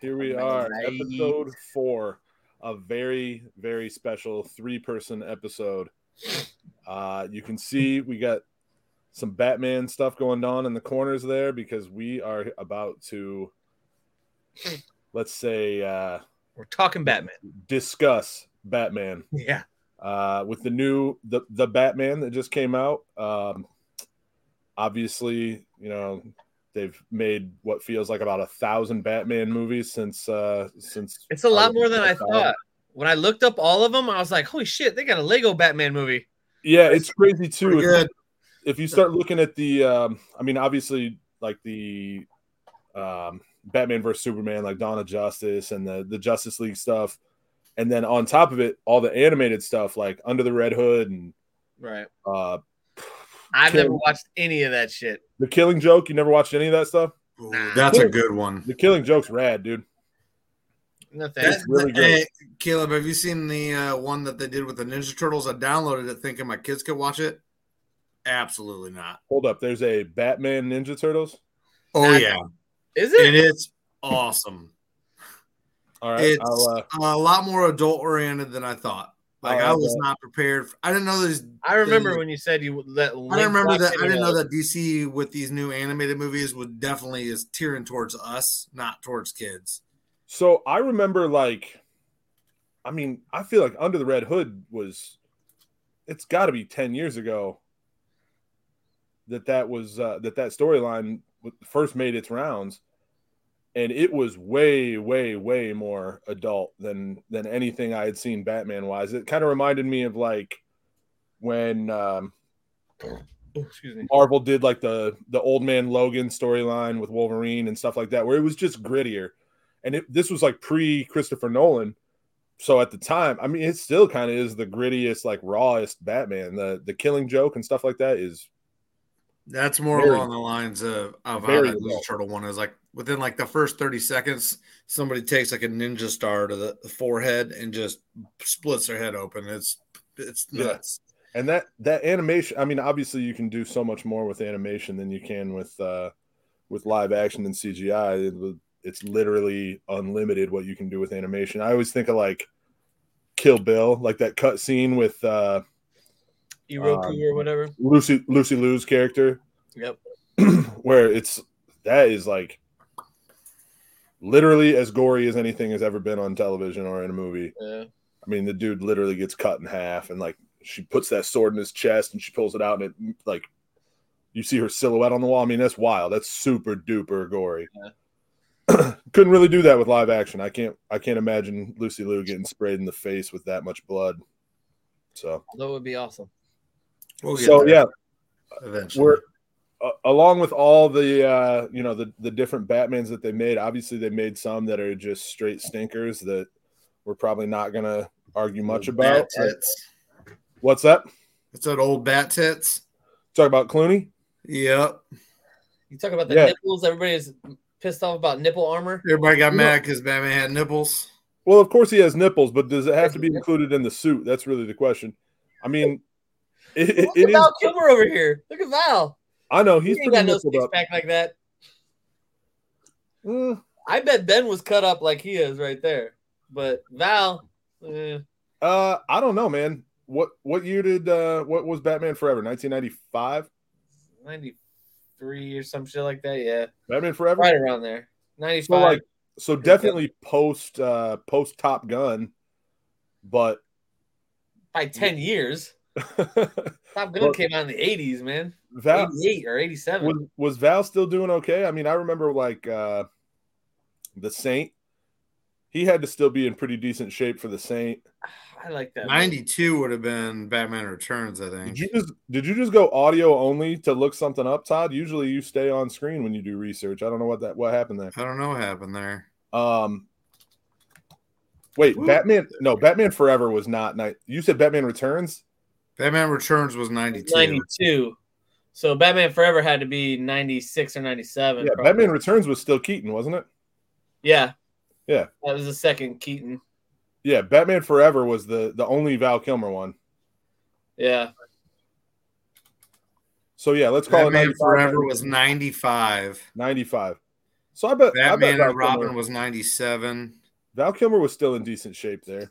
Here we are, episode four, a very, very special three person episode. Uh, you can see we got some Batman stuff going on in the corners there because we are about to, let's say, uh, We're talking Batman. discuss Batman Yeah. uh, with the new the the Batman that just came out. Um, obviously, you know they've made what feels like about a thousand Batman movies since uh, since It's a lot more than I thought. When I looked up all of them, I was like, holy shit, they got a Lego Batman movie. Yeah, it's crazy too. If, good. if you start looking at the, um, I mean, obviously, like the um, Batman versus Superman, like Dawn of Justice, and the the Justice League stuff, and then on top of it, all the animated stuff like Under the Red Hood and Right. uh, I've Kill- never watched any of that shit. the Killing Joke. You never watched any of that stuff? Nah. that's a good one. The Killing Joke's rad, dude. No thanks. Really good. Hey, Caleb, have you seen the uh, one that they did with the Ninja Turtles? I downloaded it thinking my kids could watch it. Absolutely not. Hold up, there's a Batman Ninja Turtles. Oh That- yeah, Is it? and it's awesome. All right, It's I'll, uh, a lot more adult oriented than I thought. Like I'll I was have not prepared. I didn't know this. I remember the- when you said you let. I didn't remember that. I didn't know that DC with these new animated movies would definitely is tearing towards us, not towards kids. So I remember like I mean, I feel like Under the Red Hood was it's got to be 10 years ago that that was uh, that that storyline first made its rounds and it was way way way more adult than than anything I had seen Batman wise. It kind of reminded me of like when um Oh, excuse me. Marvel did like the the old man Logan storyline with Wolverine and stuff like that, where it was just grittier. And it, this was like pre Christopher Nolan, so at the time, I mean, it still kind of is the grittiest, like rawest Batman. The the Killing Joke and stuff like that is That's more Very- along the lines of, of how very that Ninja. Turtle one is. Like within like the first 30 seconds, somebody takes like a ninja star to the, the forehead and just splits their head open. It's it's Yeah. and that that animation. I mean, obviously, you can do so much more with animation than you can with uh with live action and CGI. It- it's literally unlimited what you can do with animation. I always think of like Kill Bill, like that cut scene with uh Iroku Um, or whatever. Lucy Lucy Liu's character, Yep. where it's that is like literally as gory as anything has ever been on television or in a movie. Yeah. I mean, the dude literally gets cut in half, and like she puts that sword in his chest and she pulls it out, and it like you see her silhouette on the wall. I mean, that's wild. That's super duper gory. Couldn't really do that with live action. I can't. I can't imagine Lucy Liu getting sprayed in the face with that much blood. So, That would be awesome. We'll so yeah, eventually. we're uh, along with all the uh you know the the different batmans that they made obviously they made some that are just straight stinkers that we're probably not gonna argue much about bat tits. I- what's that It's that old bat tits. talk about clooney Yep. You talk about the Yeah. nipples. Everybody's pissed off about nipple armor. Everybody got mad because Batman had nipples. well of course he has nipples but does it have to be included in the suit that's really the question i mean it, it, Look it at is Val Kilmer over here. Look at Val. I know He he's ain't pretty got no six up pack like that. Mm, I bet Ben was cut up like he is right there. But Val, eh, uh i don't know man what what year did uh what was batman forever 1995 93 or some shit like that. Yeah. batman forever Right around there. 95. So like so definitely post uh post Top Gun, but by 10 years. Top Gun Well- came out in the 80s, man. Val 88 or 87. was, was Val still doing okay? I mean, I remember like uh the Saint. He had to still be in pretty decent shape for the Saint. I like that. 92 would have been Batman Returns, I think. Did think. you just did you just go audio only to look something up, Todd? Usually you stay on screen when you do research. I don't know what that what happened there. I don't know what happened there. Um Wait, Whoop. Batman no, Batman Forever was not night. You said Batman Returns? Batman Returns was 92. 92. So Batman Forever had to be 96 or 97. Yeah, probably. Batman Returns was still Keaton, wasn't it? Yeah. Yeah. That was the second Keaton. Yeah, Batman Forever was the the only Val Kilmer one. Yeah. So yeah, let's call Batman it 95, Forever was 95. 95. So I bet I bet Batman Val and Robin Kilmer, was 97. Val Kilmer was still in decent shape there.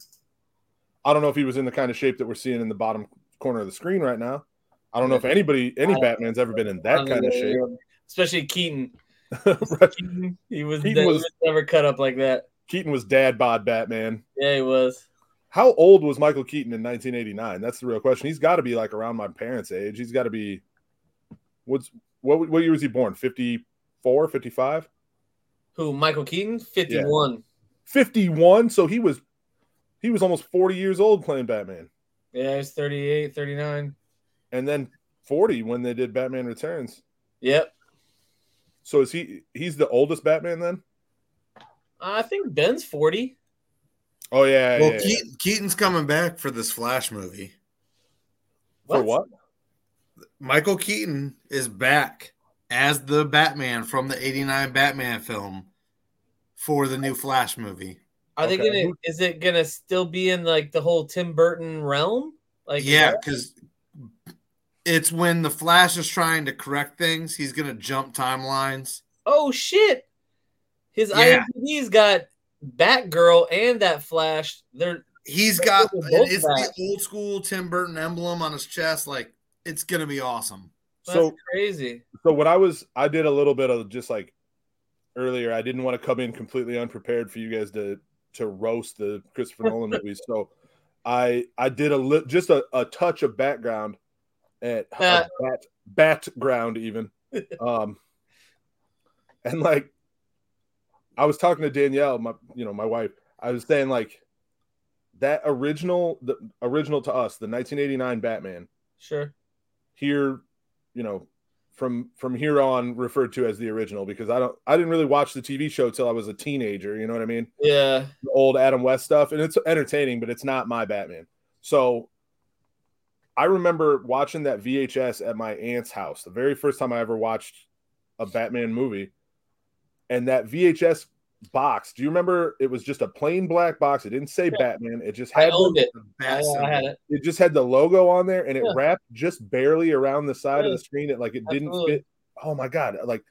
I don't know if he was in the kind of shape that we're seeing in the bottom corner of the screen right now. I don't know if anybody, any Batman's ever been in that kind of shape. Especially Keaton. Right. Keaton, he was, Keaton he was- was never cut up like that. Keaton was dad bod Batman. Yeah, he was. How old was Michael Keaton in 1989? That's the real question. He's got to be like around my parents' age. He's got to be. What's what? What year was he born? 54, 55, Who? Michael Keaton? 51. 51. So he was, he was almost 40 years old playing Batman, Yeah, he was 38, 39. and then 40 when they did Batman Returns. Yep. So is he? He's the oldest Batman then? I think Ben's 40. Oh yeah, Well, yeah, yeah. Keaton's coming back for this Flash movie. For what? Michael Keaton is back as the Batman from the 89 Batman film for the new Flash movie. Are they Okay. gonna? Is it gonna still be in like the whole Tim Burton realm? Like yeah, because it's when the Flash is trying to correct things, he's going to jump timelines. Oh shit! His Yeah. IMDb's got Batgirl and that Flash. They're He's They're got both back. it's the old school Tim Burton emblem on his chest. Like, it's going to be awesome. that's So crazy. so when I was I did a little bit of just like earlier, I didn't want to come in completely unprepared for you guys to to roast the Christopher Nolan movies. So I I did a li- just a, a touch of background at Uh. bat background even. Um and like I was talking to Danielle, my you know, my wife. I was saying like that original the original to us, the 1989 Batman Sure. here, you know, from from here on referred to as the original because I don't I didn't really watch the TV show till I was a teenager, you know what I mean? Yeah. The old Adam West stuff and it's entertaining, but it's not my Batman. So I remember watching that VHS at my aunt's house, the very first time I ever watched a Batman movie. And that VHS box, do you remember it was just a plain black box? It didn't say Yeah. Batman. It just I had owned the, it. I, I had it. it just had the logo on there and it Yeah. wrapped just barely around the side of the screen. It like it didn't fit. Oh my god! Like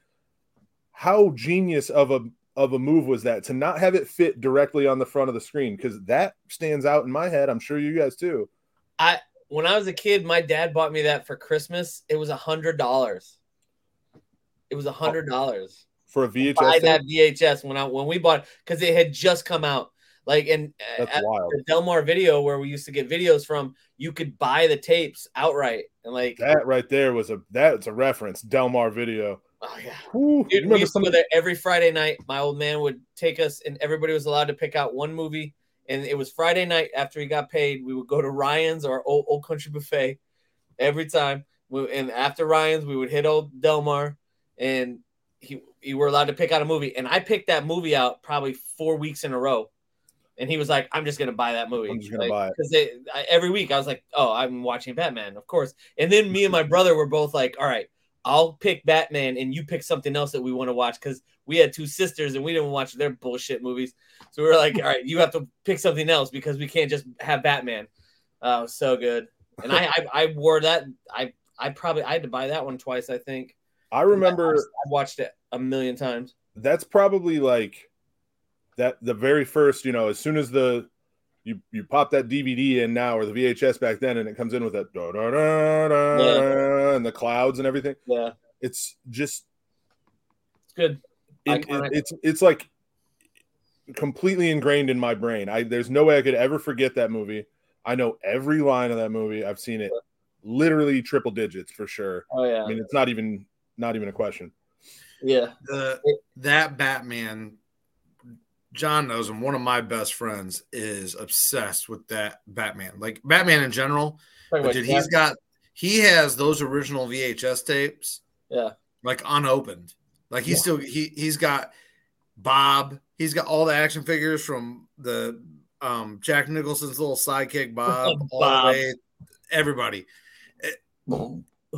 how genius of a of a move was that to not have it fit directly on the front of the screen because that stands out in my head. I'm sure you guys too. I when I was a kid, my dad bought me that for Christmas. It was a hundred dollars. It was a hundred dollars. For a VHS, Buy thing, that VHS when I when we bought because it had just come out. Like and uh, that's at wild. the Delmar Video where we used to get videos from, you could buy the tapes outright and like That right there was a that's a reference. Delmar video. oh yeah. Dude, we remember used to go there every Friday night. My old man would take us, and everybody was allowed to pick out one movie. And it was Friday night after he got paid. We would go to Ryan's or Old, old Country Buffet every time. We, and after Ryan's, we would hit old Delmar, and he you were allowed to pick out a movie. And I picked that movie out probably four weeks in a row. And he was like, "I'm just gonna buy that movie." I'm just gonna buy it. because every week I was like, "Oh, I'm watching Batman, of course." And then me and my brother were both like, "All right, I'll pick Batman and you pick something else that we want to watch because we had two sisters and we didn't watch their bullshit movies. So we were like, all right, you have to pick something else because we can't just have Batman. Oh, so good. And I, I, I wore that. I, I probably I had to buy that one twice. I think. I remember I watched it a million times. that's probably like that the very first, you know, as soon as the you you pop that DVD in now or the VHS back then and it comes in with that da, da, da, da, Yeah. and the clouds and everything. Yeah, It's just it's good. it, it- it's it's like completely ingrained in my brain. I there's no way I could ever forget that movie. I know every line of that movie. I've seen it literally triple digits for sure. Oh yeah, I mean, it's not even not even a question. yeah. The, that Batman, John knows him. One of my best friends is obsessed with that Batman. Like Batman in general. Talking But dude, Jack- he's got he has those original VHS tapes. Yeah. Like unopened. Like he's Yeah. still he he's got Bob. He's got all the action figures from the um Jack Nicholson's little sidekick Bob, all the way everybody.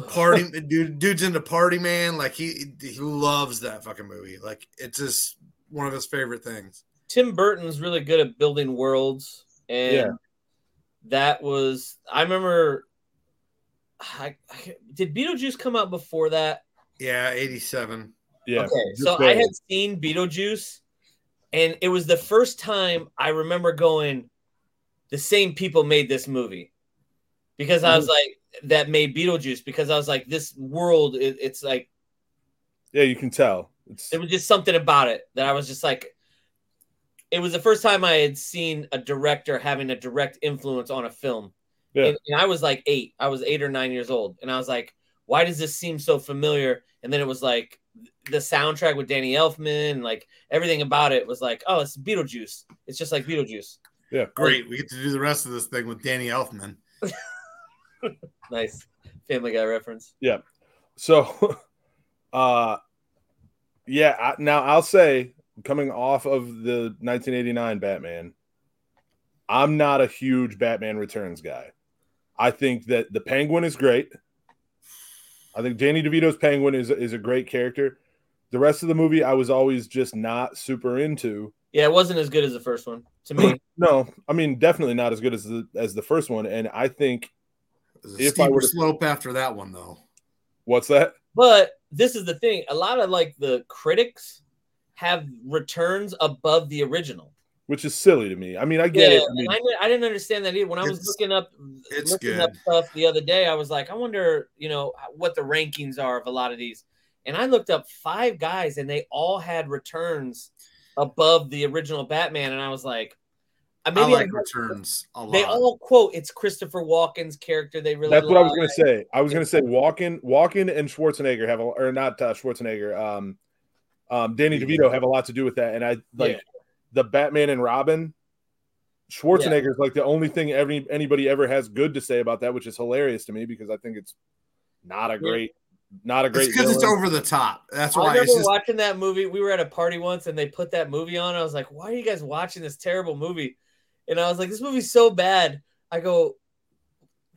Party dude dude's into party man. Like he he loves that fucking movie. Like it's just one of his favorite things. Tim Burton's really good at building worlds, and Yeah. that was I remember. I, I, did Beetlejuice come out before that? Yeah, 87. Yeah. Okay, so I had seen Beetlejuice, and it was the first time I remember going, the same people made this movie. Because I was Mm-hmm. like, that made Beetlejuice, because I was like, this world, it, it's like, Yeah, you can tell. It's there was just something about it that I was just like, it was the first time I had seen a director having a direct influence on a film. Yeah. And, and I was like eight, I was eight or nine years old. And I was like, why does this seem so familiar? And then it was like the soundtrack with Danny Elfman, like everything about it was like, oh, it's Beetlejuice. It's just like Beetlejuice. yeah. Great. We get to do the rest of this thing with Danny Elfman. Nice Family Guy reference. Yeah. So, uh, yeah. I, now I'll say, coming off of the 1989 Batman, I'm not a huge Batman Returns guy. I think that the Penguin is great. I think Danny DeVito's Penguin is is a great character. The rest of the movie, I was always just not super into. Yeah, it wasn't as good as the first one to me. No, I mean definitely not as good as the as the first one. And I think If I were slope after that one, though. what's that? but this is the thing: a lot of like the critics have returns above the original. Which is silly to me. I mean, I get yeah, it. I mean, I, didn't- I didn't understand that either. When I was looking up, it's looking good. up stuff the other day, I was like, I wonder, you know, what the rankings are of a lot of these. And I looked up five guys, and they all had returns above the original Batman, and I was like, I I maybe like I- returns a lot. They all quote it's Christopher Walken's character. They really That's what I was going to say. I was going to say Walken, Walken, and Schwarzenegger have a, or not uh, Schwarzenegger. Um, um, Danny DeVito have a lot to do with that. And I like Yeah. the Batman and Robin. Schwarzenegger is like the only thing every anybody ever has good to say about that, which is hilarious to me because I think it's not a great, not a great. because it's villain. over the top. That's why. I remember it's just watching that movie. We were at a party once and they put that movie on. I was like, why are you guys watching this terrible movie? And I was like, this movie's so bad. I go,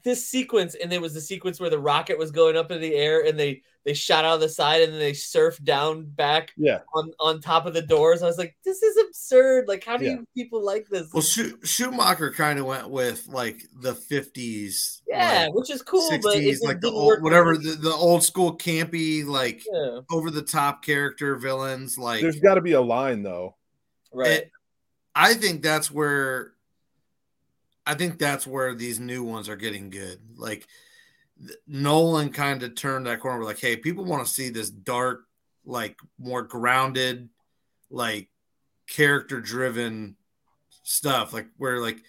this sequence, and it was the sequence where the rocket was going up in the air and they they shot out of the side and then they surfed down back Yeah, on on top of the doors. I was like, this is absurd. Like, how do Yeah. you people like this? well, Schu- Schumacher kind of went with like the fifties, yeah, which is cool, but it sixties, just like the old, whatever the, the old school campy, like Yeah, over the top character villains. Like there's got to be a line though. right. It- I think that's where I think that's where these new ones are getting good. Like Nolan kind of turned that corner. We're like, hey, people want to see this dark, like more grounded, like character driven stuff. Like where like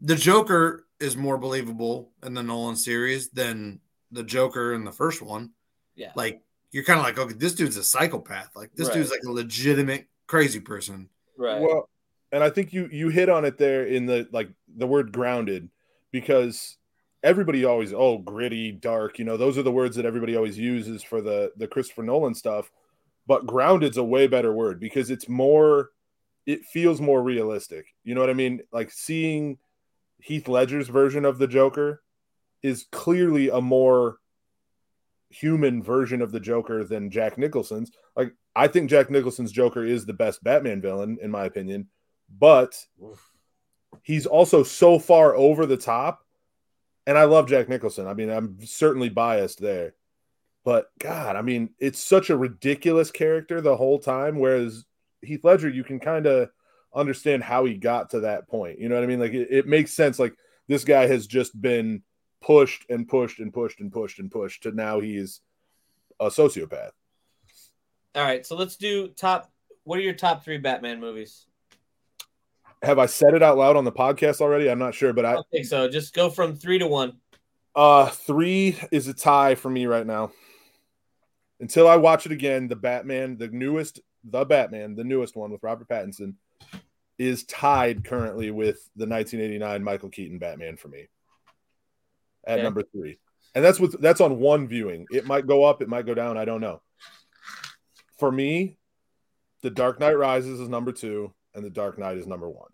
the Joker is more believable in the Nolan series than the Joker in the first one. yeah. Like you're kind of like, okay, this dude's a psychopath. Like this Right. dude's like a legitimate crazy person. right. Well, and I think you you hit on it there in the like the word grounded because everybody always oh gritty dark you know those are the words that everybody always uses for the the Christopher Nolan stuff. But grounded's a way better word because it's more it feels more realistic. You know what I mean? Like seeing Heath Ledger's version of the Joker is clearly a more human version of the Joker than Jack Nicholson's. Like I think Jack Nicholson's Joker is the best Batman villain in my opinion but he's also so far over the top. And I love Jack Nicholson. I mean, I'm certainly biased there. But God, I mean, it's such a ridiculous character the whole time. Whereas Heath Ledger, you can kind of understand how he got to that point. You know what I mean? Like it, it makes sense. Like this guy has just been pushed and pushed and pushed and pushed and pushed to now he's a sociopath. All right, so let's do top. What are your top three Batman movies? Have I said it out loud on the podcast already? I'm not sure, but I I think so. Just go from three to one. Uh, three is a tie for me right now. Until I watch it again, the Batman, the newest, the Batman, the newest one with Robert Pattinson, is tied currently with the 1989 Michael Keaton Batman for me at Okay. number three, and that's with that's on one viewing. It might go up, it might go down. I don't know. For me, The Dark Knight Rises is number two, and The Dark Knight is number one.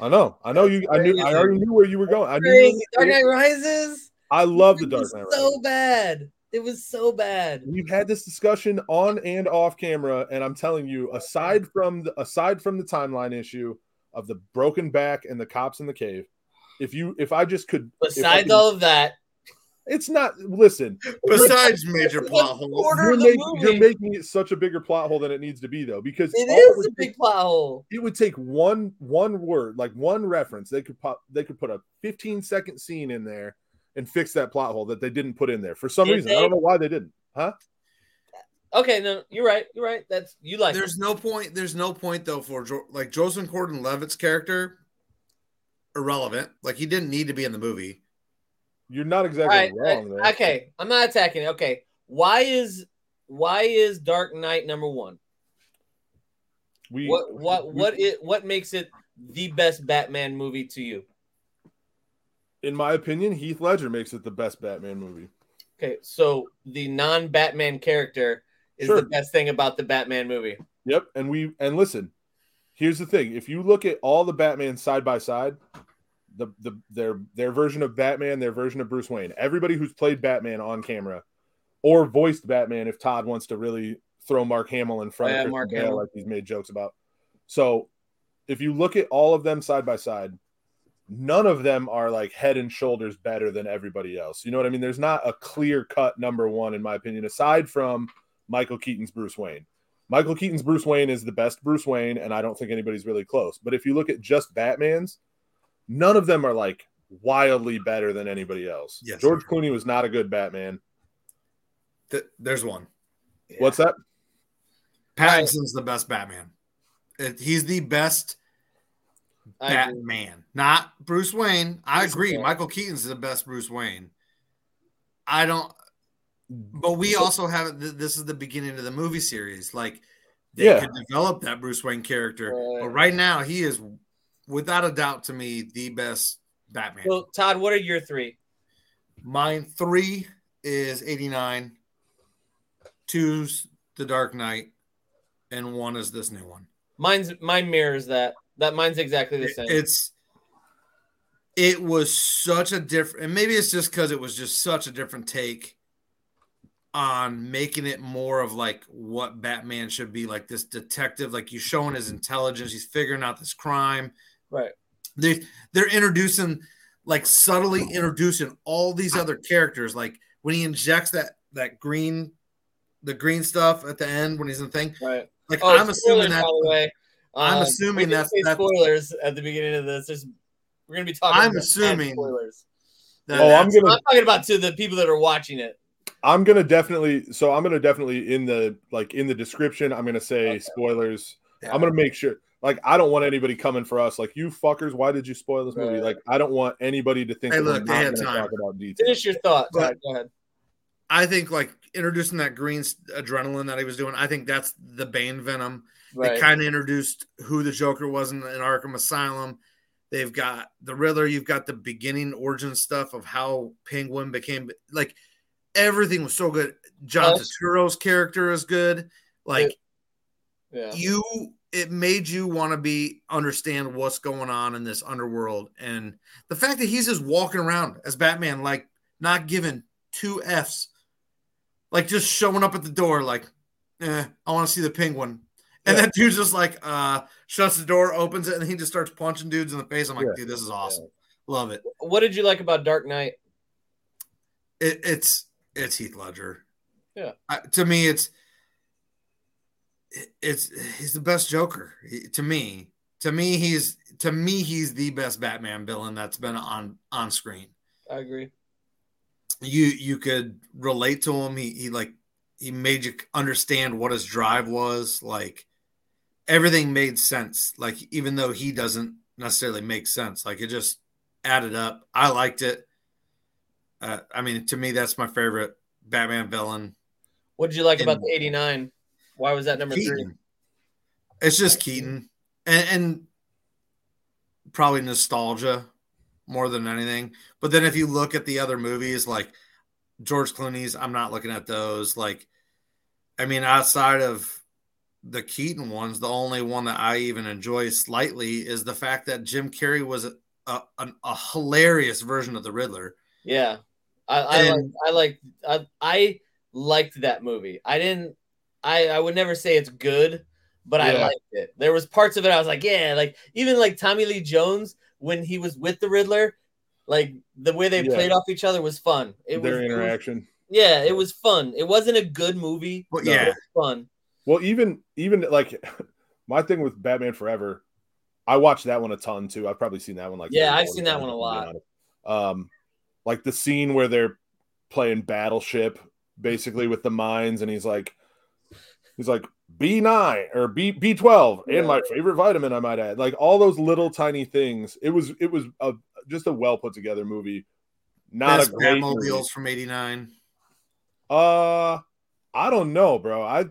I know, I know you. I knew. I already knew where you were going. I knew. Dark Knight Rises. I love the Dark Knight So bad. It was so bad. We've had this discussion on and off camera, and I'm telling you, aside from the aside from the timeline issue of the broken back and the cops in the cave, if you if I just could Besides could- all of that, It's not. Listen, Besides major plot holes, you're, make- you're making it such a bigger plot hole than it needs to be, though, because it is would a take- big plot hole. it would take one one word like one reference they could pop they could put a 15 second scene in there and fix that plot hole that they didn't put in there for some Did reason i don't know why they didn't huh Okay, no, you're right. You're right. That's you like. there's no point. There's no point though for jo- like Joseph Gordon-Levitt's character. Irrelevant. Like he didn't need to be in the movie. You're not exactly right. wrong uh, though Okay, I'm not attacking it. Okay, why is why is Dark Knight number one? we What what we- what it what makes it the best Batman movie to you? in my opinion heath ledger makes it the best batman movie Okay, so the non-Batman character is Sure. the best thing about the Batman movie. yep and we and listen here's the thing if you look at all the batman side by side the, the their their version of batman their version of bruce wayne. Everybody who's played batman on camera or voiced batman if todd wants to really throw mark hamill in front Oh, yeah, of Mark Hamill. like he's made jokes about. So if you look at all of them side by side none of them are like head and shoulders better than everybody else. You know what i mean? There's not a clear cut number one in my opinion aside from michael keaton's bruce wayne. Michael Keaton's Bruce Wayne is the best Bruce Wayne, and I don't think anybody's really close. But if you look at just Batman's, none of them are like wildly better than anybody else. Yes, George sir. Clooney was not a good Batman. Th- there's one. What's that? Pattinson's the best Batman. It- he's the best I agree. Batman, not Bruce Wayne. I Yes, agree. yeah. Michael Keaton's the best Bruce Wayne. I don't, but we also have this is the beginning of the movie series. Like they Yeah. could develop that Bruce Wayne character, Right. but right now he is, without a doubt, to me the best Batman. So Todd, what are your three? Mine three is eighty nine, two's The Dark Knight, and one is this new one. Mine's mine mirrors that. That mine's exactly the same. It's it was such a different, and maybe it's just because it was just such a different take on making it more of like what Batman should be, like this detective, like you showing his intelligence, he's figuring out this crime. Right. They they're introducing like subtly introducing all these other characters, like when he injects that that green the green stuff at the end when he's in the thing. Right. Like Oh, I'm assuming spoilers, that by the way. I'm Um, assuming we did that's- that's- spoilers at the beginning of this. There's, we're gonna be talking. I'm about assuming spoilers. that Oh, I'm gonna I'm talking about to the people that are watching it. I'm gonna definitely so I'm gonna definitely in the like in the description, I'm gonna say Okay. spoilers. Yeah. I'm gonna make sure like I don't want anybody coming for us like you fuckers, why did you spoil this movie? Right. Like I don't want anybody to think Hey, that we're look, they had time. talk about details. Finish your thought. But- Go ahead. I think like introducing that green adrenaline that he was doing. I think that's the Bane Venom. Right. They kind of introduced who the Joker was in, in Arkham Asylum. They've got the Riddler. You've got the beginning origin stuff of how Penguin became like everything was so good. John Plus- Turturro's character is good. Like yeah. you, it made you want to be understand what's going on in this underworld, and the fact that he's just walking around as Batman, like not giving two f's, like just showing up at the door, like, eh, I want to see the penguin. And Yeah. that dude's just like uh shuts the door, opens it, and he just starts punching dudes in the face. I'm like, Yeah. dude, this is awesome. Love it. What did you like about Dark Knight? it. It's it's Heath Ledger. Yeah. I, to me, it's it's he's the best Joker. He- to me, to me, he's to me he's the best Batman villain that's been on on screen. I agree. You you could relate to him. He he like he made you understand what his drive was. Like everything made sense. Like even though he doesn't necessarily make sense, like it just added up. I liked it. Uh, I mean, to me, that's my favorite Batman villain. What did you like In- about the '89? Why was that number three? It's just Keaton, and, and probably nostalgia more than anything. But then if you look at the other movies, like George Clooney's, I'm not looking at those. Like, I mean, outside of the Keaton ones, the only one that I even enjoy slightly is the fact that Jim Carrey was a, a, a hilarious version of the Riddler. Yeah, I I And- I like I, I liked that movie. I didn't. I I would never say it's good, but I Yeah. liked it. There was parts of it I was like, yeah, like even like Tommy Lee Jones when he was with the Riddler, Like the way they Yeah. played off each other was fun. It was, Their it was- interaction. yeah, it was fun. It wasn't a good movie, But yeah, it was fun. Well, even even like my thing with Batman Forever, I watched that one a ton too. I've probably seen that one like Yeah, I've seen that one a lot. Um, like the scene where they're playing Battleship, basically with the mines, and he's like, he's like B nine or B B twelve, Yeah. and my favorite vitamin, I might add. Like all those little tiny things. It was it was a just a well put together movie. Not best a great. Batmobiles from '89. Uh, I don't know, bro. I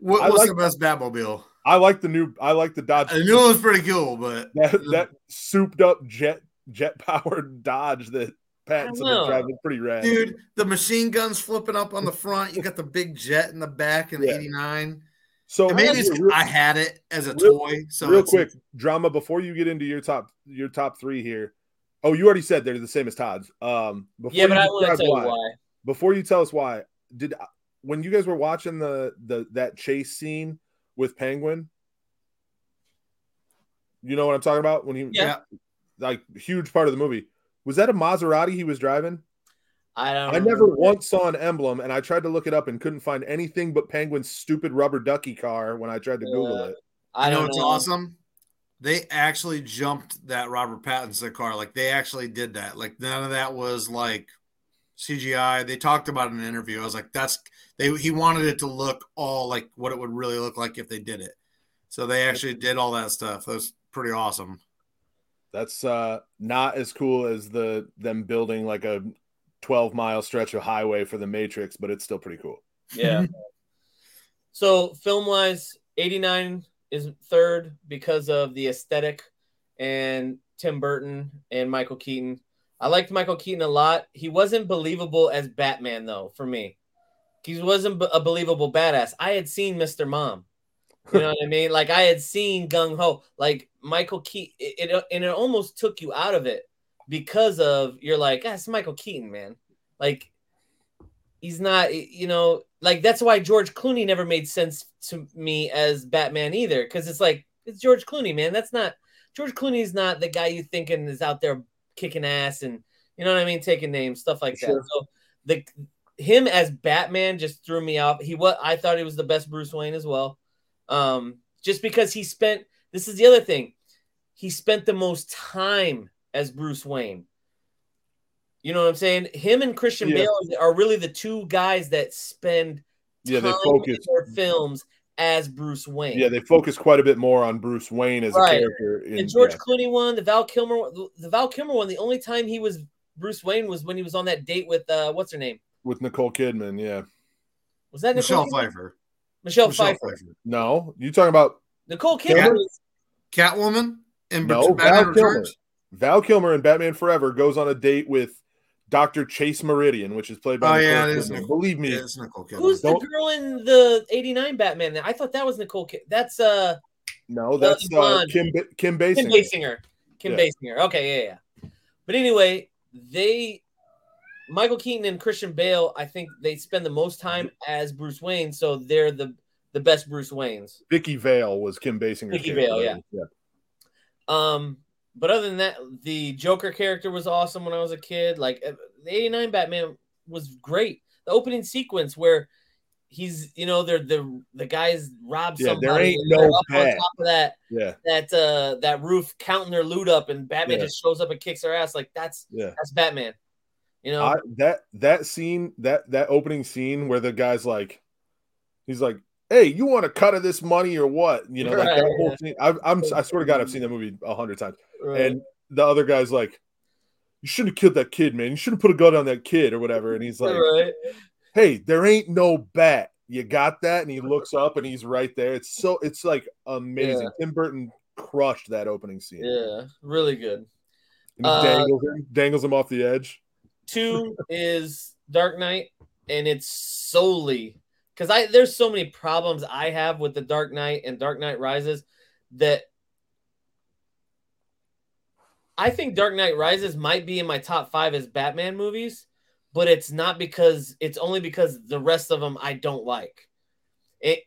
What was like- the best Batmobile? I like the new. I like the Dodge. I knew it was pretty cool, but that, that souped up jet jet powered Dodge that Pattinson know. is driving pretty rad. dude, the machine guns flipping up on the front. You got the big jet in the back in Yeah. '89. so And maybe maybe it's, real, I had it as a real- toy. So real it's- quick drama before you get into your top your top three here. Oh, you already said they're the same as Todd's. Um, before Yeah, but you I want to describe tell you why. Before you tell us why, did when you guys were watching the the that chase scene with Penguin, you know what I'm talking about? When he Yeah. like huge part of the movie. Was that a Maserati he was driving? I don't. I never remember. once saw an emblem, and I tried to look it up and couldn't find anything but Penguin's stupid rubber ducky car when I tried to Google it. I you know don't awesome? They actually jumped that Robert Pattinson car. Like they actually did that. Like none of that was like CGI. They talked about it in an interview. I was like, that's they. He wanted it to look all like what it would really look like if they did it. So they actually did all that stuff. That was pretty awesome. That's uh, not as cool as the them building like a 12 mile stretch of highway for the Matrix, but it's still pretty cool. Yeah. so film wise, 89 is third because of the aesthetic and Tim Burton and Michael Keaton. I liked Michael Keaton a lot. He wasn't believable as Batman though for me. He wasn't a believable badass. I had seen Mr. Mom. You know what I mean? Like I had seen Gung Ho. Like Michael Keaton, it, it and it almost took you out of it because of you're like, ah, it's Michael Keaton, man. Like he's not, you know, like that's why George Clooney never made sense to me as Batman either, because it's like it's George Clooney, man. That's not George Clooney's not the guy you thinking is out there kicking ass and you know what I mean, taking names, stuff like Sure. that. So the him as Batman just threw me off. He what I thought he was the best Bruce Wayne as well. Um, just because he spent this is the other thing. He spent the most time as Bruce Wayne. You know what I'm saying? Him and Christian Yeah. Bale are really the two guys that spend Yeah, they focus. in their films as Bruce Wayne. Yeah, they focus quite a bit more on Bruce Wayne as Right. a character. In, the George yeah. Clooney one, the Val Kilmer, one- the Val Kilmer one. The only time he was Bruce Wayne was when he was on that date with uh, what's her name? with Nicole Kidman. Yeah, Was that Nicole Michelle Kidman? Pfeiffer. Michelle, Michelle Pfeiffer. Pfeiffer. no, you talking about Nicole Kidman. was- Catwoman and No, Batman Val Kilmer. Val Kilmer in Batman Forever goes on a date with Dr. Chase Meridian, which is played by Oh, Nicole yeah, it is Kidman. Nicole- Believe me, Yeah, it's Nicole Kidman. Who's the Don't- girl in the '89 Batman? I thought that was Nicole. Kid- That's uh no, that's uh, blonde. Kim Ba- Kim Kim Basinger. Basinger. Kim Yeah. Basinger. Okay, yeah, yeah. But anyway, they Michael Keaton and Christian Bale, I think they spend the most time as Bruce Wayne, so they're the the best Bruce Waynes. Vicky Vale was Kim Basinger. Vicky Vale, yeah. Um, but other than that, the Joker character was awesome when I was a kid. Like uh, the '89 Batman was great. The opening sequence where he's, you know, they're the the guys rob Yeah, there somebody. ain't they're no up on top of that yeah, that uh that roof counting their loot up, and Batman Yeah. just shows up and kicks their ass. Like that's yeah. that's Batman. You know, I, that that scene, that that opening scene where the guy's like, he's like, "Hey, you want a cut of this money or what?" You know, like Right, that whole yeah. scene. I, I'm I swear to God, I've seen that movie a hundred times. Right. And the other guy's like, "You shouldn't have killed that kid, man. You should have put a gun on that kid or whatever." And he's like, right. "Hey, there ain't no bat. You got that?" And he looks up and he's right there. It's so it's like amazing. Tim Burton crushed that opening scene. Yeah, really good. And he Uh, dangles him, dangles him off the edge. Two is Dark Knight, and it's solely because I there's so many problems I have with the Dark Knight and Dark Knight Rises that I think Dark Knight Rises might be in my top five as Batman movies, but it's not because it's only because the rest of them I don't like.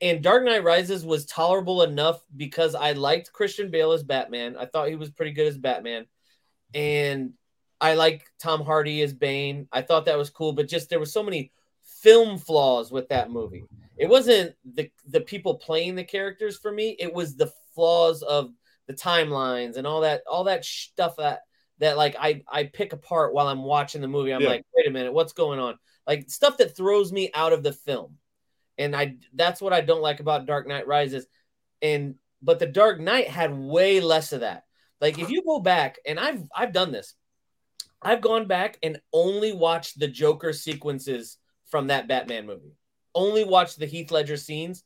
And Dark Knight Rises was tolerable enough because I liked Christian Bale as Batman. I thought he was pretty good as Batman. and I like Tom Hardy as Bane. I thought that was cool, but just there were so many film flaws with that movie. It wasn't the the people playing the characters for me. It was the flaws of the timelines and all that all that stuff that that like I I pick apart while I'm watching the movie. I'm Yeah. like, wait a minute, what's going on? Like stuff that throws me out of the film. And I that's what I don't like about Dark Knight Rises. And but the Dark Knight had way less of that. Like if you go back, and I've I've done this, I've gone back and only watched the Joker sequences from that Batman movie. Only watched the Heath Ledger scenes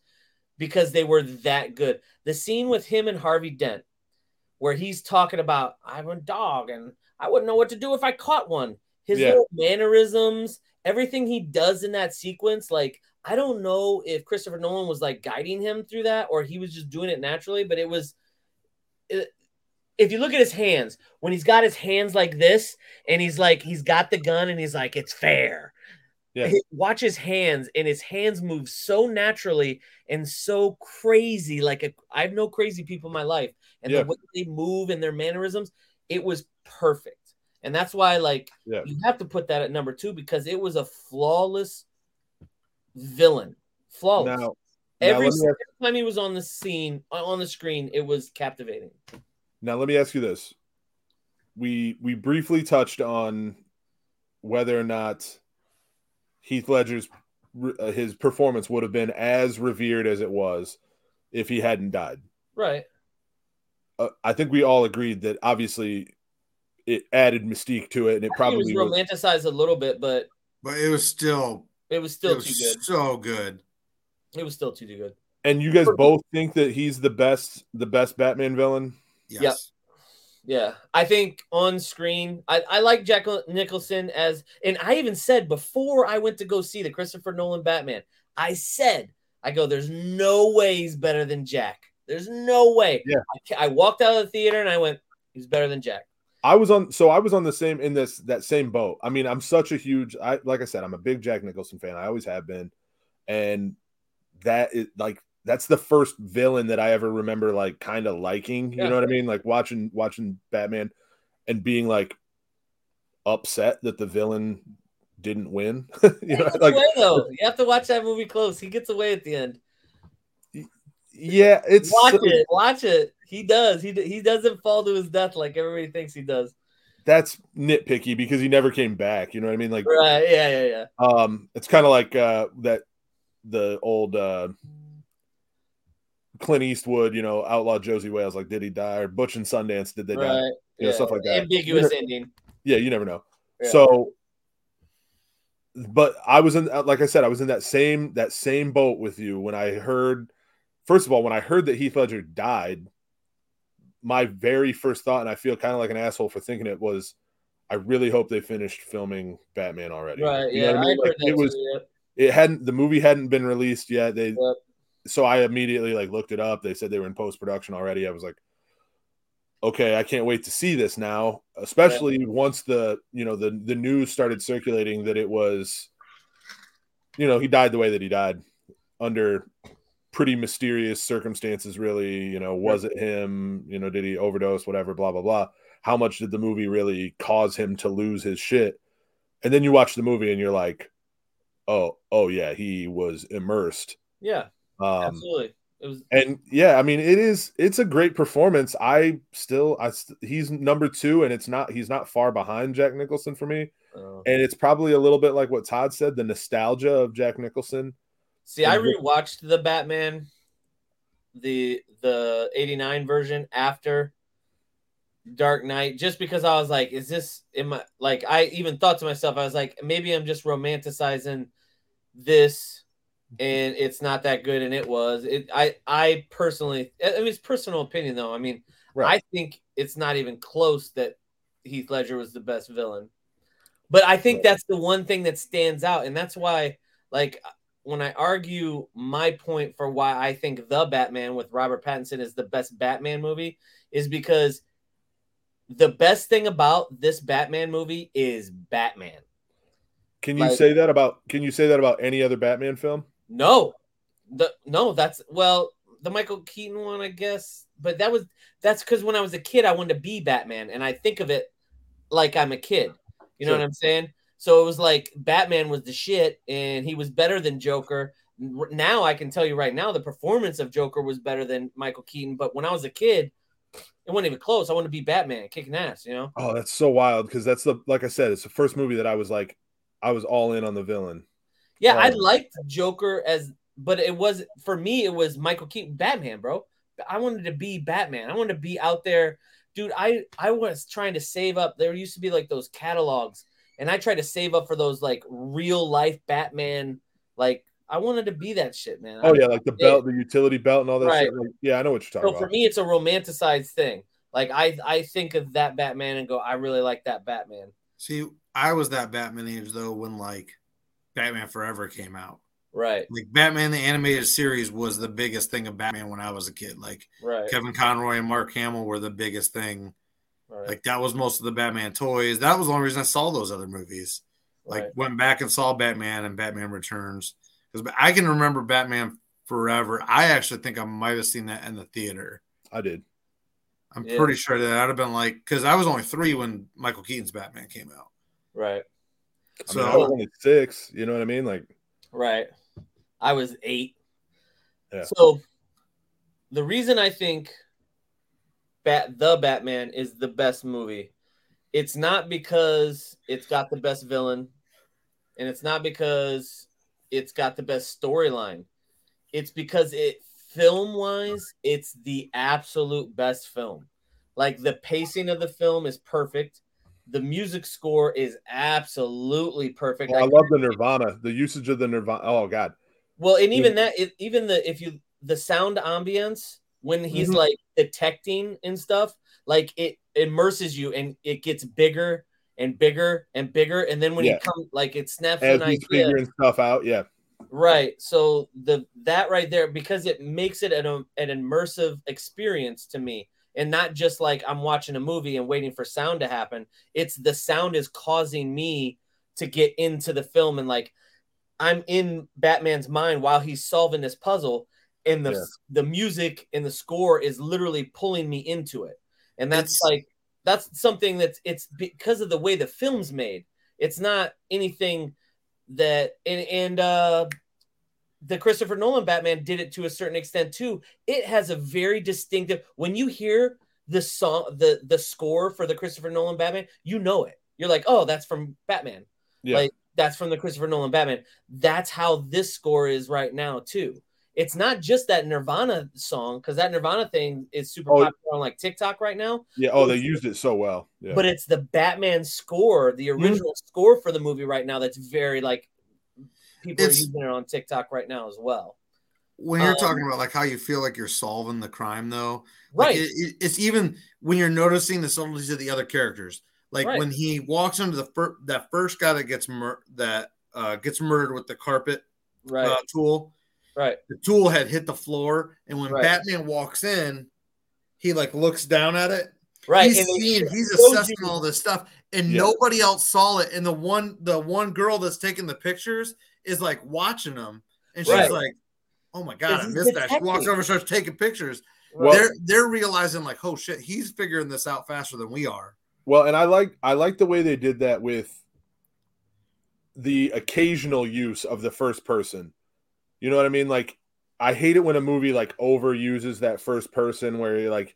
because they were that good. The scene with him and Harvey Dent, where he's talking about I'm a dog and I wouldn't know what to do if I caught one. His Yeah. little mannerisms, everything he does in that sequence, like I don't know if Christopher Nolan was like guiding him through that or he was just doing it naturally, but it was it, if you look at his hands, when he's got his hands like this and he's like he's got the gun and he's like it's fair. Yeah. Watch his hands and his hands move so naturally and so crazy. Like a, I've no crazy people in my life, and Yeah. the way they move and their mannerisms, it was perfect. And that's why, like, Yeah. you have to put that at number two because it was a flawless villain. Flawless. Now, now every me single time he was on the scene, on the screen, it was captivating. Now let me ask you this: we we briefly touched on whether or not Heath Ledger's uh, his performance would have been as revered as it was if he hadn't died. Right. Uh, I think we all agreed that obviously it added mystique to it, and it It probably was was, romanticized a little bit, but But it was still it was still it was too good. so good. It was still too good. And you guys both think that he's the best, the best Batman villain. Yes. Yep. Yeah, I think on screen, I, I like Jack Nicholson as, and I even said before I went to go see the Christopher Nolan Batman, I said, I go, there's no way he's better than Jack. There's no way. Yeah. I, I walked out of the theater and I went, he's better than Jack. I was on so I was on the same in this that same boat. I mean, I'm such a huge I like I said, I'm a big Jack Nicholson fan. I always have been. And that is like that's the first villain that I ever remember like kind of liking. You Yeah. know what I mean? Like watching watching Batman and being like upset that the villain didn't win. you know, like away though. You have to watch that movie close. He gets away at the end. yeah, it's Watch so- it. Watch it. He does. He he doesn't fall to his death like everybody thinks he does. that's nitpicky because he never came back. You know what I mean? Like Right? Yeah, yeah, yeah. Um, it's kind of like uh, that the old uh, Clint Eastwood, you know, outlaw Josey Wales. Like, did he die? Or Butch and Sundance, did they die? right. You know, stuff like that. Ambiguous You ending. Yeah, you never know. Yeah. So, but I was in, uh, like I said, I was in that same that same boat with you when I heard. First of all, when I heard that Heath Ledger died, my very first thought, and I feel kind of like an asshole for thinking it was, I really hope they finished filming Batman already. Right. You know Yeah. I mean? Like, it was too, yeah. it hadn't the movie hadn't been released yet they Yep. So i immediately like looked it up. They said they were in post-production already. I was like okay i can't wait to see this now especially once the you know the the news started circulating that it was you know he died the way that he died under pretty mysterious circumstances really. You know was it him? You know did he overdose? Whatever blah blah blah. How much did the movie really cause him to lose his shit? And then you watch the movie and you're like oh oh yeah he was immersed Yeah. Um Absolutely. It was. and yeah i mean it is it's a great performance i still i st- he's number two and it's not he's not far behind jack nicholson for me uh, and it's probably a little bit like what todd said the nostalgia of jack nicholson see, I rewatched the Batman, the the '89 version after Dark Knight, just because I was like, "Is this in my like?" I even thought to myself, I was like, "Maybe I'm just romanticizing this." And it's not that good, and it was. It. I. I personally. I mean, it's personal opinion, though. I mean, Right. I think it's not even close that Heath Ledger was the best villain. But I think Right. that's the one thing that stands out, and that's why, like, when I argue my point for why I think the Batman with Robert Pattinson is the best Batman movie is because the best thing about this Batman movie is Batman. can you Like- say that about can you say that about any other batman film No, the no, that's well, the Michael Keaton one, I guess. But that was that's because when I was a kid, I wanted to be Batman, and I think of it like I'm a kid. You know Sure. what I'm saying? So it was like Batman was the shit, and he was better than Joker. Now I can tell you right now, the performance of Joker was better than Michael Keaton. But when I was a kid, it wasn't even close. I wanted to be Batman, kicking ass. You know? Oh, that's so wild because that's the like I said, it's the first movie that I was like, I was all in on the villain. Yeah, I liked Joker as, but it was for me. It was Michael Keaton, Batman, bro. I wanted to be Batman. I wanted to be out there, dude. I I was trying to save up. There used to be like those catalogs, and I tried to save up for those like real life Batman. Like I wanted to be that shit, man. Oh I- yeah, like the belt, the utility belt, and all that Right. shit. Like, yeah, I know what you're talking So for me, it's a romanticized thing. Like I I think of that Batman and go, I really like that Batman. See, I was that Batman age though when like Batman Forever came out. Right, Like Batman the animated series was the biggest thing of Batman when I was a kid. Like right, Kevin Conroy and Mark Hamill were the biggest thing. right. Like that was most of the Batman toys. That was the only reason I saw those other movies. Like right. went back and saw Batman and Batman Returns because I can remember Batman Forever. I actually think I might have seen that in the theater. I did. I'm Yeah. pretty sure that I'd have been like because I was only three when Michael Keaton's Batman came out. right. I, So mean, I was only six. You know what I mean? Like, Right. I was eight. Yeah. So the reason I think Bat the Batman is the best movie, it's not because it's got the best villain, and it's not because it's got the best storyline. It's because it film wise, it's the absolute best film. Like the pacing of the film is perfect. The music score is absolutely perfect. well, I I love the Nirvana, the usage of the Nirvana. Oh God, well, and even Yeah. that, it, even the if you the sound ambience when he's Mhm. like detecting and stuff, like it immerses you and it gets bigger and bigger and bigger, and then when Yeah. he comes, like it snaps as an he's idea, figuring stuff out. Yeah, right? So the that right there because it makes it an an immersive experience to me, and not just like I'm watching a movie and waiting for sound to happen. It's the sound is causing me to get into the film and like I'm in Batman's mind while he's solving this puzzle, and the Yeah. the music and the score is literally pulling me into it. And that's It's- like that's something that's it's because of the way the film's made. It's not anything that and and uh the Christopher Nolan Batman did it to a certain extent too. It has a very distinctive when you hear the song the the score for the Christopher Nolan Batman, you know it. You're like, "Oh, that's from Batman." yeah. Like that's from the Christopher Nolan Batman. That's how this score is right now too. It's not just that Nirvana song because that Nirvana thing is super Oh, popular on like TikTok right now. yeah. Oh, they used it so well. Yeah. But it's the Batman score, the Mm-hmm. original score for the movie right now. That's very like people It's- are using it on TikTok right now as well. when you're Um, talking about like how you feel like you're solving the crime though like, Right. it- it- it's even when you're noticing the subtleties of the other characters like Right. when he walks into the first that first guy that gets mur- that uh gets murdered with the carpet right. uh, tool right. the tool had hit the floor and when Right. batman walks in he like looks down at it Right. he's and seeing he's assessing you- all this stuff and Yeah. nobody else saw it and the one the one girl that's taking the pictures is like watching them and she's Right. like oh my god i He's missed that she walks over starts taking pictures Well- they're they're realizing like oh shit he's figuring this out faster than we are Well, and I like I like the way they did that with the occasional use of the first person. You know what I mean? Like I hate it when a movie like overuses that first person where you're like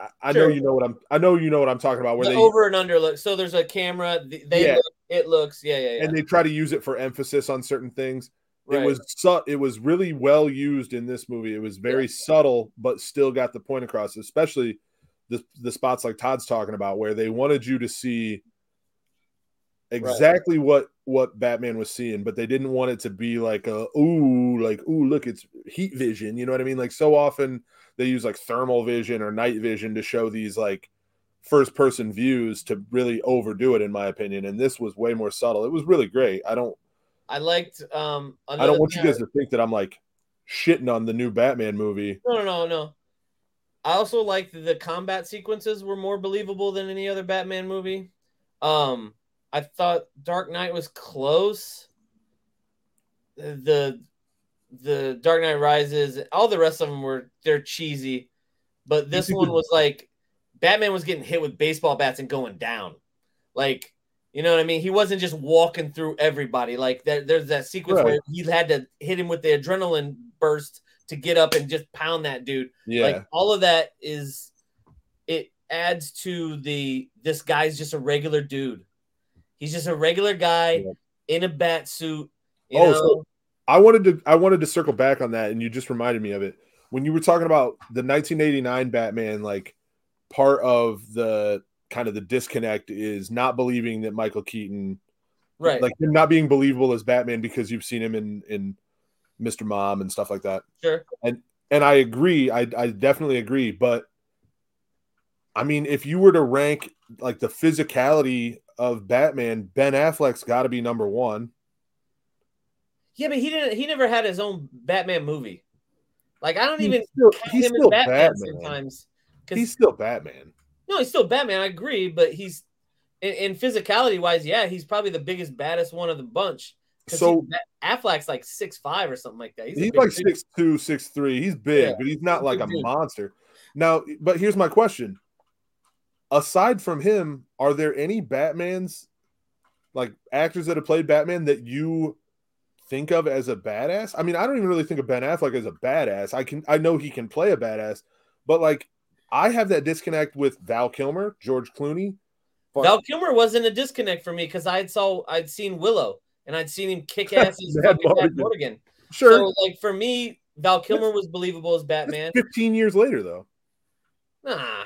I, I know you know what I'm I know you know what I'm talking about where the they over and under look. So there's a camera. They Yeah. look, it looks. Yeah, yeah, yeah. and they try to use it for emphasis on certain things. right. It was su- it was really well used in this movie. It was very subtle but still got the point across, especially the the spots like Todd's talking about where they wanted you to see exactly what what Batman was seeing, but they didn't want it to be like a ooh, like ooh, look, it's heat vision. You know what I mean? Like so often they use like thermal vision or night vision to show these like first person views to really overdo it, in my opinion. And this was way more subtle. It was really great. I don't I liked. Um, I don't want you thing I- guys to think that I'm like shitting on the new Batman movie. No, no, no, no. I also liked that the combat sequences were more believable than any other Batman movie. Um, I thought Dark Knight was close. The the Dark Knight Rises, all the rest of them were they're cheesy, but this one was like Batman was getting hit with baseball bats and going down. Like, you know what I mean? He wasn't just walking through everybody. Like there, there's that sequence Right. where he had to hit him with the adrenaline burst to get up and just pound that dude. Yeah. Like all of that is it adds to the this guy's just a regular dude. He's just a regular guy Yeah. in a bat suit. You Oh, know? so- I wanted to I wanted to circle back on that, and you just reminded me of it when you were talking about the 1989 Batman. Like part of the kind of the disconnect is not believing that Michael Keaton, right. like him not being believable as Batman because you've seen him in in Mr. Mom and stuff like that. sure. And and I agree, I I definitely agree, but I mean, if you were to rank like the physicality of Batman, Ben Affleck's got to be number one. Yeah, but he didn't he never had his own Batman movie. Like I don't He's even still, count he's him still as Batman, Batman. sometimes. He's still Batman. no, he's still Batman. I agree, but he's in, in physicality wise, yeah, he's probably the biggest, baddest one of the bunch. So- he- Affleck's like six five or something like that. He's, He's like dude. six two, six three. He's big, Yeah, but he's not like a dude. monster. Now, but here's my question: Aside from him, are there any Batmans, like actors that have played Batman, that you think of as a badass? I mean, I don't even really think of Ben Affleck as a badass. I can, I know he can play a badass, but like, I have that disconnect with Val Kilmer, George Clooney. Val Kilmer wasn't a disconnect for me because I saw I'd seen Willow and I'd seen him kick ass as Mad fucking Matt Mardigan. Morgan. Sure, So like for me, Val Kilmer was believable as Batman. fifteen years later though. Nah,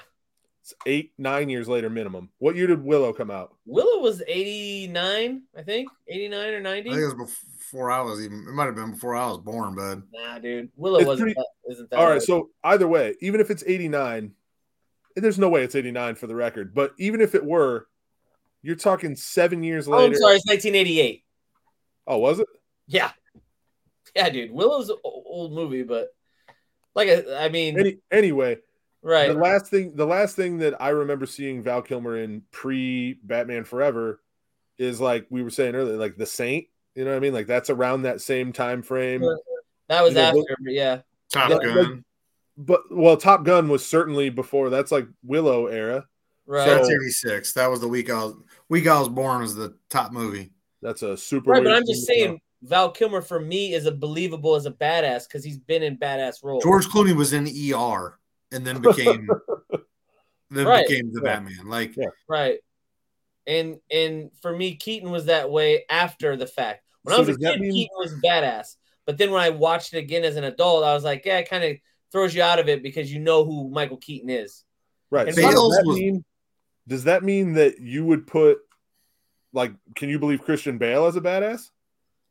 It's eight, nine years later minimum. What year did Willow come out? Willow was eighty nine, I think, eighty nine or I ninety. think it was before I was even. It might have been before I was born, bud. Nah, dude, Willow It's wasn't. pretty- that, isn't that All right, old. so either way, even if it's 89, and there's no way it's 89 for the record, but even if it were, you're talking seven years later. Oh, I'm sorry, it's 1988. Oh, was it? Yeah, yeah, dude. Willow's an old movie, but like I, I mean, Any, anyway, right? the last thing the last thing that I remember seeing Val Kilmer in pre Batman Forever is like we were saying earlier, like The Saint. You know what I mean? Like that's around that same time frame. That was You know, after, but yeah, Top Yeah, Gun. like- But well, Top Gun was certainly before. That's like Willow era. right. So- That's eighty six. That was the week I was week I was born was the top movie. That's a super. right, but I'm just thing to know. saying, Val Kilmer for me is a believable as a badass because he's been in badass roles. George Clooney was in ER and then became then Right. became the Yeah. Batman. Like Yeah. right? And and for me, Keaton was that way after the fact. When So I was a kid, mean- Keaton was badass. But then when I watched it again as an adult, I was like, yeah, it kind of throws you out of it because you know who Michael Keaton is. Right. So does that was- mean does that mean that you would put like can you believe Christian Bale as a badass?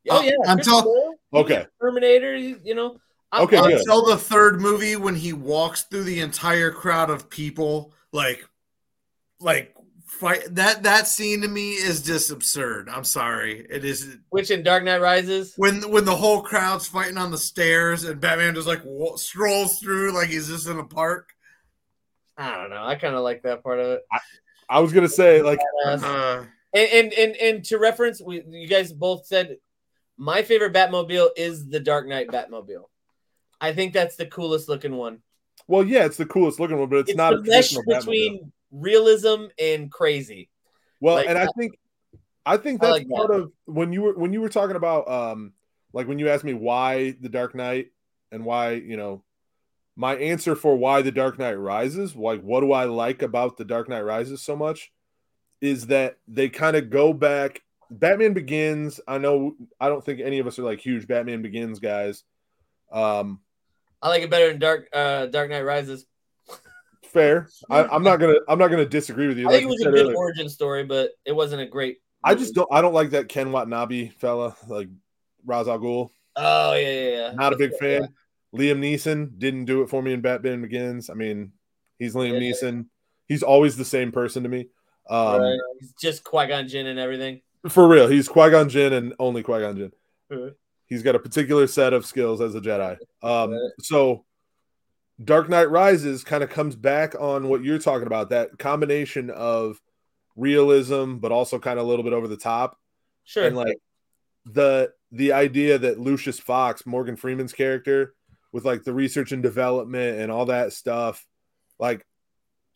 Oh Uh, yeah, until- Christian Bale, he Okay. Terminator. You, you know, I- Okay, I- good. until the third movie when he walks through the entire crowd of people like like fight that that scene to me is just absurd i'm sorry it is Which in Dark Knight Rises. when when the whole crowd's fighting on the stairs and batman just like wa- strolls through like he's just in a park I don't know. I kind of like that part of it. I was gonna say like uh, And, and and and to reference, we you guys both said my favorite Batmobile is the Dark Knight Batmobile. I think that's the coolest looking one. well yeah, it's the coolest looking one, but it's, It's, not a the mesh traditional Batmobile. between realism and crazy. Well, like and I think I think I that's like part that. of when you were when you were talking about um like when you asked me why the Dark Knight and why, you know, my answer for why the Dark Knight Rises, like what do I like about the Dark Knight Rises so much is that they kind of go back Batman Begins, I know I don't think any of us are like huge Batman Begins guys. Um I like it better than Dark uh Dark Knight Rises. Fair. I, I'm not gonna I'm not gonna disagree with you. I think it was a good earlier. origin story, but it wasn't a great. I movie. just don't I don't like that Ken Watanabe fella, like Ra's al Ghul. Oh yeah, yeah, yeah. Not a big Yeah. fan. Liam Neeson didn't do it for me in Batman Begins. I mean, he's Liam Yeah. Neeson. He's always the same person to me. Um, Right. He's just Qui Gon Jinn and everything. For real, he's Qui Gon Jinn and only Qui Gon Jinn. He's got a particular set of skills as a Jedi. Um, Right. So, Dark Knight Rises kind of comes back on what you're talking about that combination of realism, but also kind of a little bit over the top. Sure. and like the the idea that Lucius Fox, Morgan Freeman's character, with like the research and development and all that stuff, like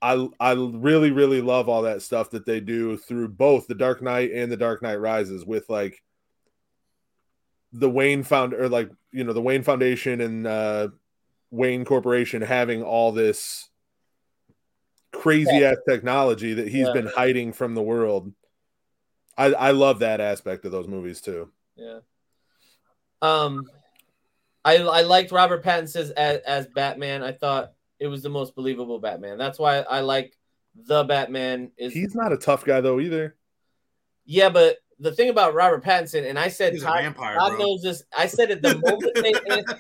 I I really really love all that stuff that they do through both the Dark Knight and the Dark Knight Rises with like the Wayne found or like you know the Wayne Foundation and uh Wayne Corporation having all this crazy ass technology that he's Yeah. been hiding from the world. I I love that aspect of those movies too. Yeah. Um, I I liked Robert Pattinson as, as Batman. I thought it was the most believable Batman. That's why I like the Batman. Is He's not a tough guy though either. yeah, but the thing about Robert Pattinson, and I said He's a Todd, vampire, Todd bro. knows this. I said it the moment they.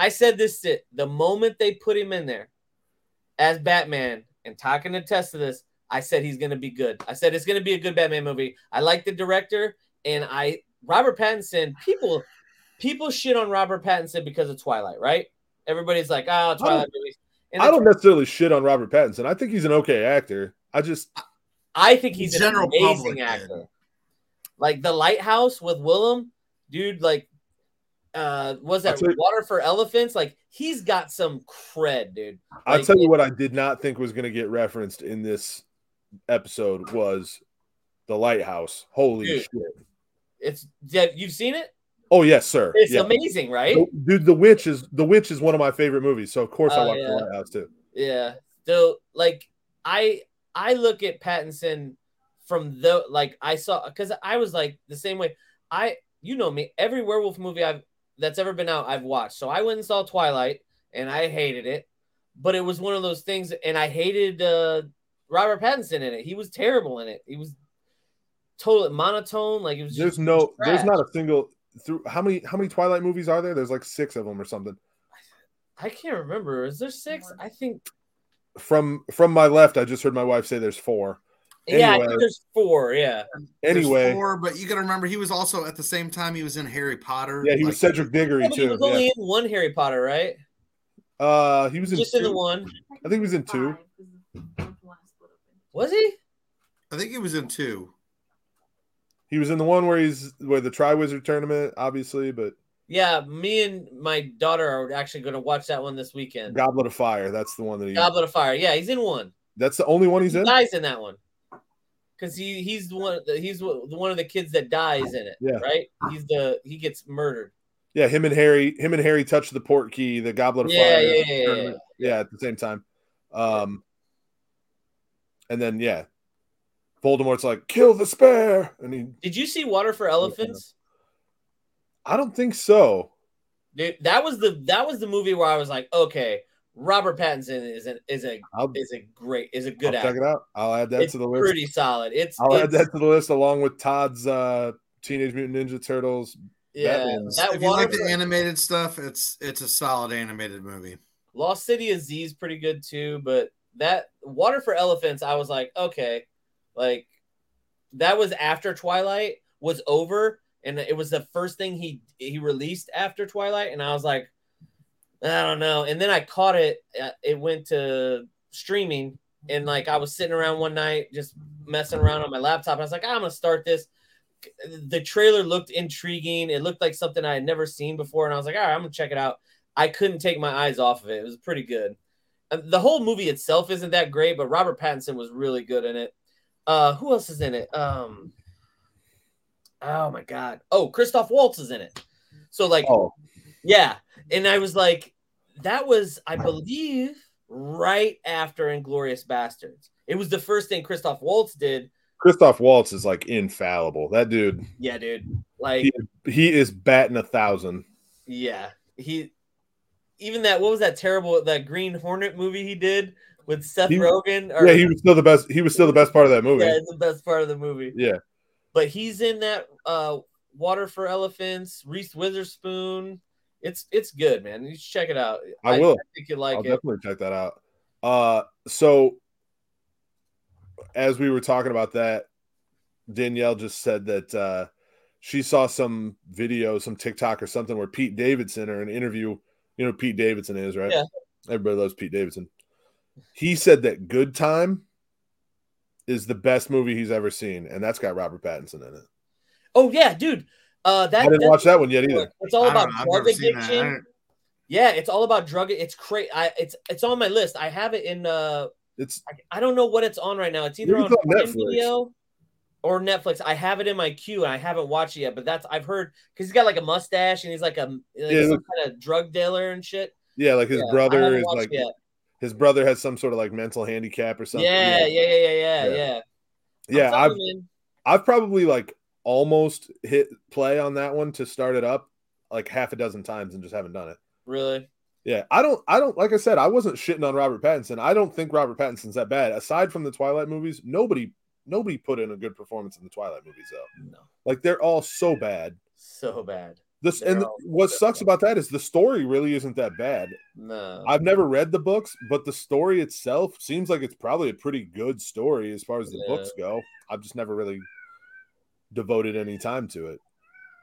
I said this to, the moment they put him in there as Batman, and talking to attest to this. I said he's going to be good. I said it's going to be a good Batman movie. I like the director, and I Robert Pattinson. People, people shit on Robert Pattinson because of Twilight, right? Everybody's like, "Oh, Twilight movies." And I don't necessarily shit on Robert Pattinson. I think he's an okay actor. I just I think he's an General amazing public, man. actor. Like the Lighthouse with Willem, dude. Like, uh, was that Water for Elephants? Like, he's got some cred, dude. I'll tell you what I did not think was going to get referenced in this episode was the lighthouse. Holy Dude. shit! It's yeah, you've seen it. Oh yes, sir. It's Yeah. amazing, right? Dude, The Witch is The Witch is one of my favorite movies. So of course I Oh, watched yeah. The Lighthouse too. Yeah. So like I I look at Pattinson from the like I saw because I was like the same way. I you know me, every werewolf movie I've that's ever been out, I've watched. So I went and saw Twilight and I hated it. But it was one of those things, and I hated uh Robert Pattinson in it. He was terrible in it. He was totally monotone. Like it was There's just no there's not a single through how many how many Twilight movies are there? There's like six of them or something. I can't remember. Is there six? I think From from my left, I just heard my wife say there's four. Yeah, Anyway. think there's four. Yeah. There's Anyway, four, but you got to remember he was also at the same time he was in Harry Potter. yeah, he was Cedric Diggory Yeah, but he too. was only Yeah. in one Harry Potter, right? Uh, he was in Just in the one. I think he was in two. Was he? I think he was in two. He was in the one where he's where the Triwizard tournament, obviously, but Yeah, me and my daughter are actually going to watch that one this weekend. Goblet of Fire. That's the one that he. Goblet of Fire. Yeah, he's in one. That's the only one he's He in. dies in that one because he he's the one he's the one of the kids that dies in it. Yeah. right. He's the he gets murdered. Yeah, him and Harry. Him and Harry touch the port key. The Goblet of Yeah, Fire. yeah, yeah, tournament. yeah, at the same time. Um, and then yeah, Voldemort's like, "Kill the spare," and he. Did you see Water for Elephants? I don't think so. Dude, that was the that was the movie where I was like, okay, Robert Pattinson is an is a I'll, is a great is a good I'll check it out. I'll add that It's to the list. pretty solid. It's, I'll add that to the list along with Todd's uh, Teenage Mutant Ninja Turtles. yeah. Batman's- That if you like the animated stuff, it's it's a solid animated movie. Lost City of Z is pretty good too, but that Water for Elephants, I was like, okay, like that was after Twilight was over, and it was the first thing he he released after Twilight, and I was like, I don't know. And then I caught it; uh, it went to streaming, and like I was sitting around one night just messing around on my laptop. And I was like, "Ah, I'm gonna start this. The trailer looked intriguing. It looked like something I had never seen before, and I was like, all right, I'm gonna check it out. I couldn't take my eyes off of it. It was pretty good. The whole movie itself isn't that great, but Robert Pattinson was really good in it. Uh, who else is in it? Um, oh my god. Oh, Christoph Waltz is in it. So like, Oh, yeah, and I was like, that was, I believe, right after Inglourious Basterds. It was the first thing Christoph Waltz did. Christoph Waltz is like infallible. That dude, Yeah, dude. Like, he, he is batting a thousand. yeah, he. Even that, what was that terrible that Green Hornet movie he did with Seth He- Rogen? Or, Yeah, he was still the best. He was still the best part of that movie. yeah, the best part of the movie. Yeah. But he's in that uh Water for Elephants, Reese Witherspoon. It's it's good, man. You should check it out. I will. I think you like I'll it. definitely check that out. Uh, so as we were talking about that, Danielle just said that uh, she saw some video, some TikTok or something where Pete Davidson or an interview. You know Pete Davidson is, right? Yeah. Everybody loves Pete Davidson. He said that Good Time is the best movie he's ever seen, and that's got Robert Pattinson in it. Oh yeah, dude. Uh, that I didn't watch that one yet either. It's all about know, drug never seen that. I addiction. Yeah, it's all about drug. It's crazy. I it's it's on my list. I have it in uh It's I, I don't know what it's on right now. It's either on, on Netflix. Video or Netflix. I have it in my queue and I haven't watched it yet. But that's I've heard because he's got like a mustache and he's like a like Yeah, some look- kind of drug dealer and shit. yeah, like his Yeah, brother is like it yet. his brother has some sort of like mental handicap or something. Yeah, yeah, yeah, yeah, yeah, Yeah. yeah. yeah. I'm I've you. I've probably like almost hit play on that one to start it up like half a dozen times and just haven't done it. really. Yeah, I don't, I don't, like I said, I wasn't shitting on Robert Pattinson. I don't think Robert Pattinson's that bad. Aside from the Twilight movies, nobody, nobody put in a good performance in the Twilight movies though. No, Like they're all so bad. so bad. This They're and all what sucks bad. about that is the story really isn't that bad. No, I've never read the books, but the story itself seems like it's probably a pretty good story as far as the Yeah. books go. I've just never really devoted any time to it.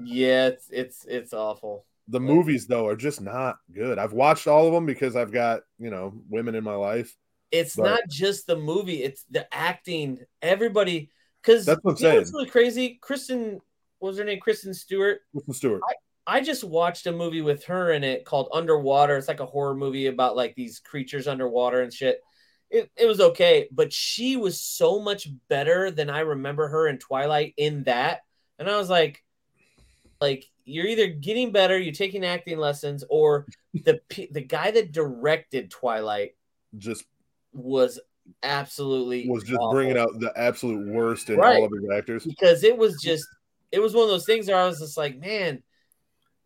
yeah, it's it's it's awful. The Like- movies though are just not good. I've watched all of them because I've got, you know, women in my life. It's But- not just the movie; it's the acting. Everybody, because That's what I'm saying. what's really crazy. Kristen, what was her name? Kristen Stewart. Kristen Stewart. I just watched a movie with her in it called Underwater. It's like a horror movie about like these creatures underwater and shit. It, it was okay, but she was so much better than I remember her in Twilight in that. And I was like, like you're either getting better, you're taking acting lessons, or the the guy that directed Twilight just was absolutely was just awful. bringing out the absolute worst in Right. all of his actors. because it was just it was one of those things where I was just like, man,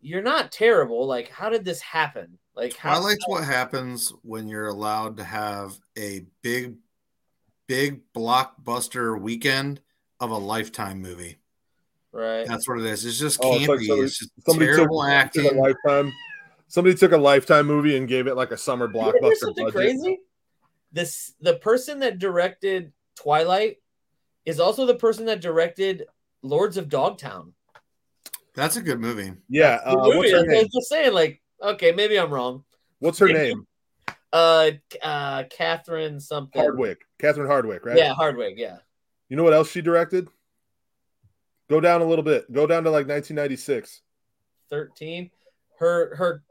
you're not terrible. Like, how did this happen? Like, how? Twilight's what happens when you're allowed to have a big, big blockbuster weekend of a lifetime movie. Right. That's what it is. It's just Oh, campy. it's like somebody- it's just Somebody took, terrible took a lifetime. Somebody took a lifetime movie and gave it like a summer You blockbuster something budget. crazy? This the person that directed Twilight is also the person that directed Lords of Dogtown. That's a good movie. Yeah, The uh, what's movie, her I was just saying, like, okay, maybe I'm wrong. What's her name? Uh, uh, Catherine something. Hardwicke. Catherine Hardwicke, right? Yeah, Hardwicke. Yeah. You know what else she directed? Go down a little bit. Go down to like 1996. 13 her her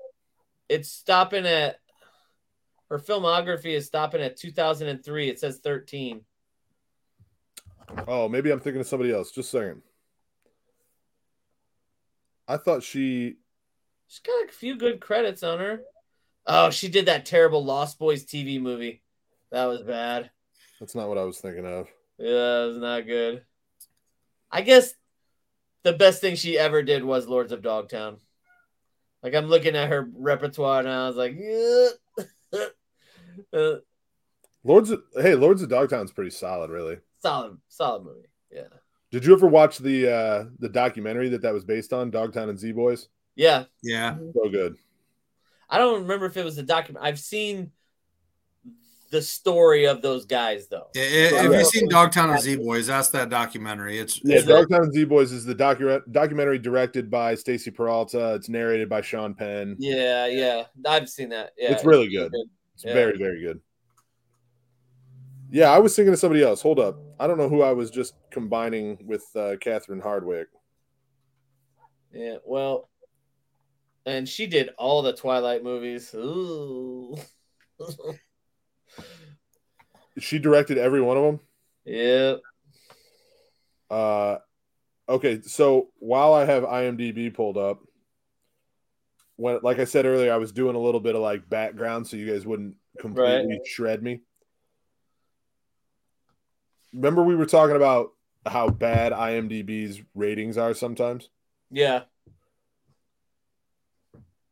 it's stopping at her filmography is stopping at 2003 it says 13 Oh, maybe I'm thinking of somebody else. Just saying. I thought she. She's got a few good credits on her oh she did that terrible lost boys tv movie that was bad That's not what I was thinking of. yeah it was not good i guess the best thing she ever did was lords of dogtown like i'm looking at her repertoire now i was like yeah. Uh, Lords. Of, hey, Lords of Dogtown's pretty solid, really. solid solid movie yeah Did you ever watch the uh the documentary that that was based on, Dogtown and Z Boys? Yeah Yeah. So good. I don't remember if it was a document. I've seen the story of those guys though. I- I- Have you seen Dogtown and Z Boys? That's that documentary. It's Yeah, Is it- Dogtown and Z Boys is the docu- documentary directed by Stacy Peralta. It's narrated by Sean Penn. Yeah, yeah, I've seen that. Yeah, It's really good. It's Yeah. very, very good. Yeah, I was thinking of somebody else. Hold up. I don't know who I was just combining with uh, Catherine Hardwicke. Yeah, well, and she did all the Twilight movies. Ooh. She directed every one of them. yeah. Uh, okay, so while I have IMDb pulled up, when like I said earlier, I was doing a little bit of like background so you guys wouldn't completely shred me. Remember we were talking about how bad IMDb's ratings are sometimes? Yeah.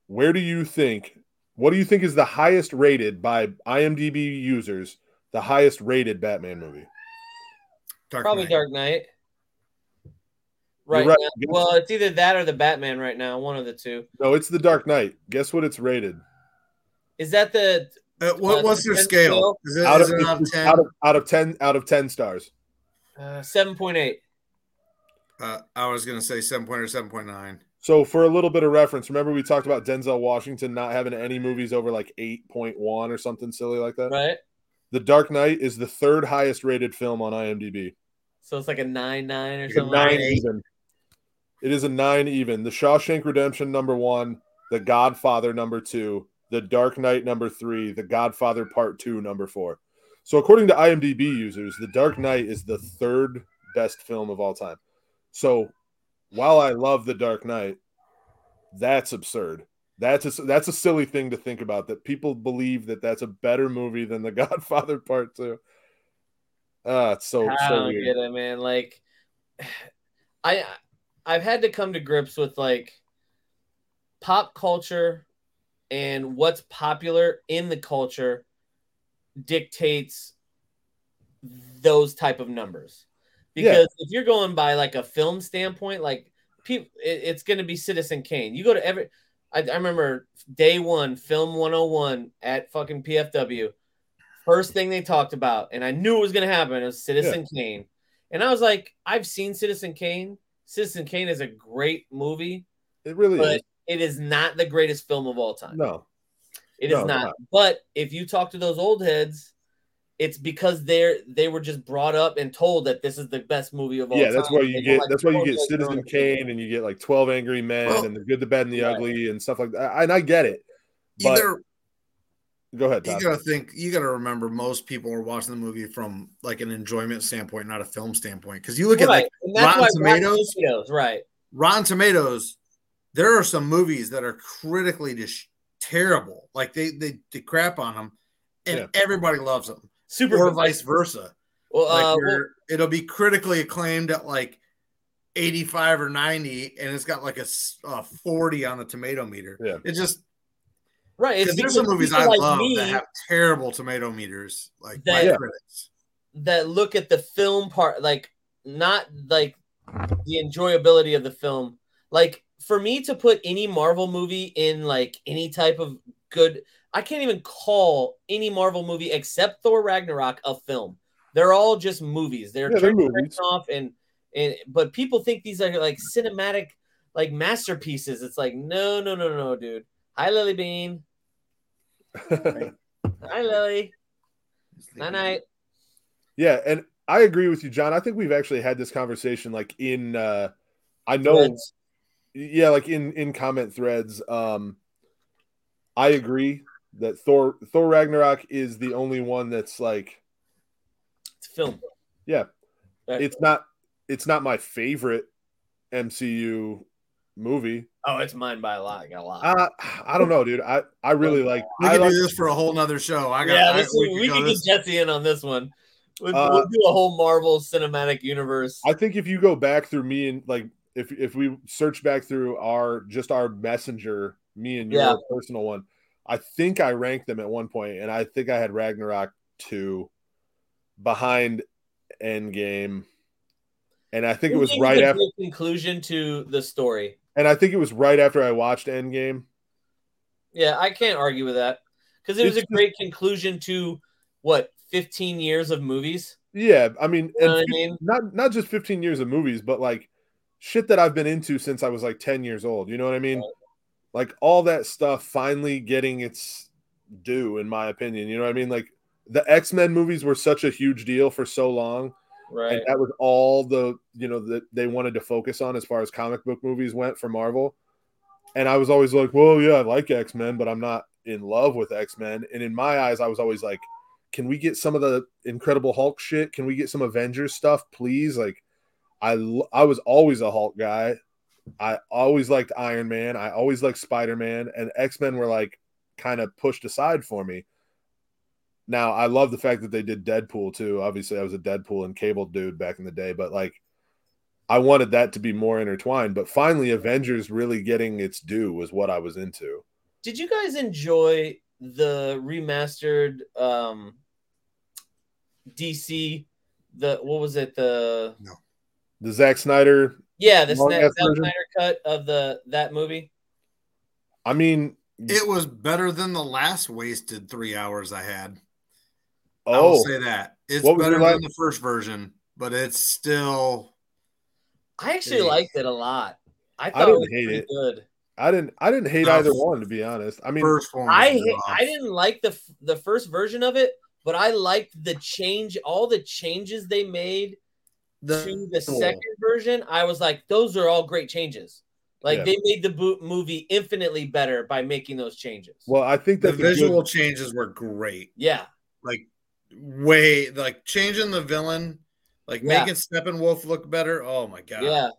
Where do you think what do you think is the highest rated by IMDb users, the highest rated Batman movie? Dark Probably Knight. Dark Knight. Right, right. now. Well, it's either that or the Batman right now, one of the two. No, it's the Dark Knight. Guess what it's rated? Is that the Uh, what, Uh, what's their ten scale? scale? Is it, Out is of, it out of ten? out of out of 10 out of 10 stars. uh, 7.8? uh, I was gonna say seven point or seven point nine. So for a little bit of reference, remember we talked about Denzel Washington not having any movies over like 8.1 or something silly like that? Right? The Dark Knight is the third highest rated film on IMDb. So it's like a 9 9 or Like a something. nine like even. It is a nine even. The Shawshank Redemption number one, The Godfather number two, The Dark Knight number three, The Godfather Part Two number four. So according to IMDb users, The Dark Knight is the third best film of all time. So while I love The Dark Knight, that's absurd. That's a that's a silly thing to think about that people believe that that's a better movie than The Godfather Part 2. Ah, it's so, I so don't weird. get it, man. Like, I I've had to come to grips with like pop culture and what's popular in the culture dictates those type of numbers. Yeah. Because if you're going by like a film standpoint, like people, it, it's going to be Citizen Kane. You go to every. I, I remember day one, film 101 at fucking PFW. First thing they talked about, and I knew it was going to happen, it was Citizen Kane. And I was like, I've seen Citizen Kane. Citizen Kane is a great movie, It really but is. it is not the greatest film of all time. No. It is No, it's not. not. But if you talk to those old heads, it's because they're they were just brought up and told that this is the best movie of all Yeah, time. that's why you don't get like that's why you oh, get Citizen Kane and you get like 12 Angry Men Well- and the good, the bad, and the Right. ugly and stuff like that. And I get it. You But gotta, go ahead, you gotta think. You gotta remember, most people are watching the movie from like an enjoyment standpoint, not a film standpoint. Because you look at like Rotten why Rotten Tomatoes- Tomatoes, right? Rotten Tomatoes, there are some movies that are critically just terrible. Like they they, they crap on them, and Yeah. everybody loves them, Super or vice versa. Well, Like uh, well, it'll be critically acclaimed at like 85 or 90, and it's got like a 40 on the tomato meter. Yeah. It just right. It's there's some movies I like love me that have terrible tomato meters, like That- Yeah. critics. that look at the film part, like not like the enjoyability of the film. Like for me to put any Marvel movie in like any type of good, I can't even call any Marvel movie except Thor Ragnarok a film. They're all just movies. They're, Yeah, they're movies. off and and but people think these are like cinematic like masterpieces. It's like no, no, no, no, dude. Hi, Lily Bean. Hi, Lily. Night night. yeah, and I agree with you, John. I think we've actually had this conversation like in uh I know Threads. yeah, like in in comment threads. Um I agree that Thor Thor Ragnarok is the only one that's like It's film. yeah, Right. it's not it's not my favorite MCU movie. Oh, it's mine by a lot. I got a lot. Uh, I don't know, dude. I I really like We I could like do this for a whole nother show. I got. yeah, I- this is, we, go can this- get Jesse in on this one. We'll, Uh, we'll do a whole Marvel cinematic universe. I think if you go back through me and like if if we search back through our just our messenger, me and your Yeah. personal one, I think I ranked them at one point, and I think I had Ragnarok two behind Endgame, and I think it was right after, conclusion to the story. and I think it was right after I watched Endgame. Yeah, I can't argue with that because it was a great conclusion to what 15 years of movies. Yeah, I mean, You know I mean? not not just 15 years of movies, but like shit that I've been into since I was like 10 years old. You know what I mean? Right. Like all that stuff finally getting its due, in my opinion. You know what I mean? Like the X Men movies were such a huge deal for so long, Right. and that was all the you know that they wanted to focus on as far as comic book movies went for Marvel. And I was always like, well, yeah, I like X Men, but I'm not in love with X Men. And in my eyes, I was always like, can we get some of the Incredible Hulk shit? Can we get some Avengers stuff, please? Like, I I was always a Hulk guy. I always liked Iron Man. I always liked Spider Man, and X Men were like kind of pushed aside for me. Now I love the fact that they did Deadpool too. Obviously, I was a Deadpool and Cable dude back in the day, but like I wanted that to be more intertwined. But finally, Avengers really getting its due was what I was into. Did you guys enjoy the remastered um DC the what was it the no. The Zack Snyder. Yeah this Long Zack ass Snyder cut of the that movie? I mean, It was better than the last wasted three hours I had. I will oh, say that it's better your last- than the first version, but it's still. I actually Yeah. liked it a lot. I I thought it didn't was hate pretty it. good. I didn't I didn't hate No. either one to be honest. I mean, first one. I ha- rough. I didn't like the the first version of it, but I liked the change, all the changes they made to the second version. I was like, those are all great changes. Like Yeah. they made the bo- movie infinitely better by making those changes. well, I think the that's a good- visual changes were great. yeah, Like way like changing the villain, like Yeah. making Steppenwolf look better. Oh my god. Yeah.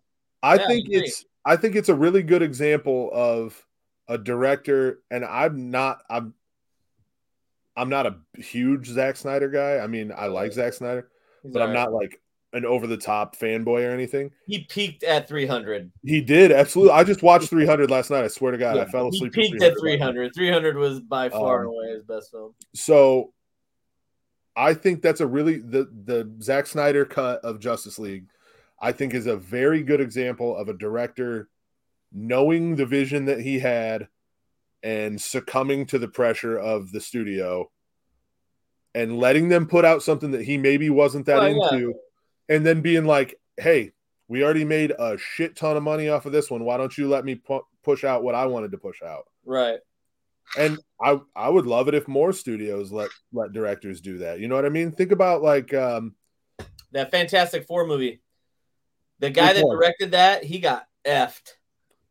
I Yeah, think agree. it's I think it's a really good example of a director, and I'm not I'm I'm not a huge Zack Snyder guy. I mean, I like Zack Snyder, He's but I'm alright. not like an over the top fanboy or anything. He peaked at 300. He did absolutely. I just watched 300 last night. I swear to God, I Yeah, fell he asleep. peaked at 300. 300 was by far Um, and away his best film. So I think that's a really the the Zack Snyder cut of Justice League. I think is a very good example of a director knowing the vision that he had and succumbing to the pressure of the studio and letting them put out something that he maybe wasn't that Oh, yeah. Into and then being like hey we already made a shit ton of money off of this one why don't you let me pu- push out what i wanted to push out Right. and I I would love it if more studios let let directors do that. You know what I mean? Think about like um That Fantastic Four movie. The guy that directed that, he got effed.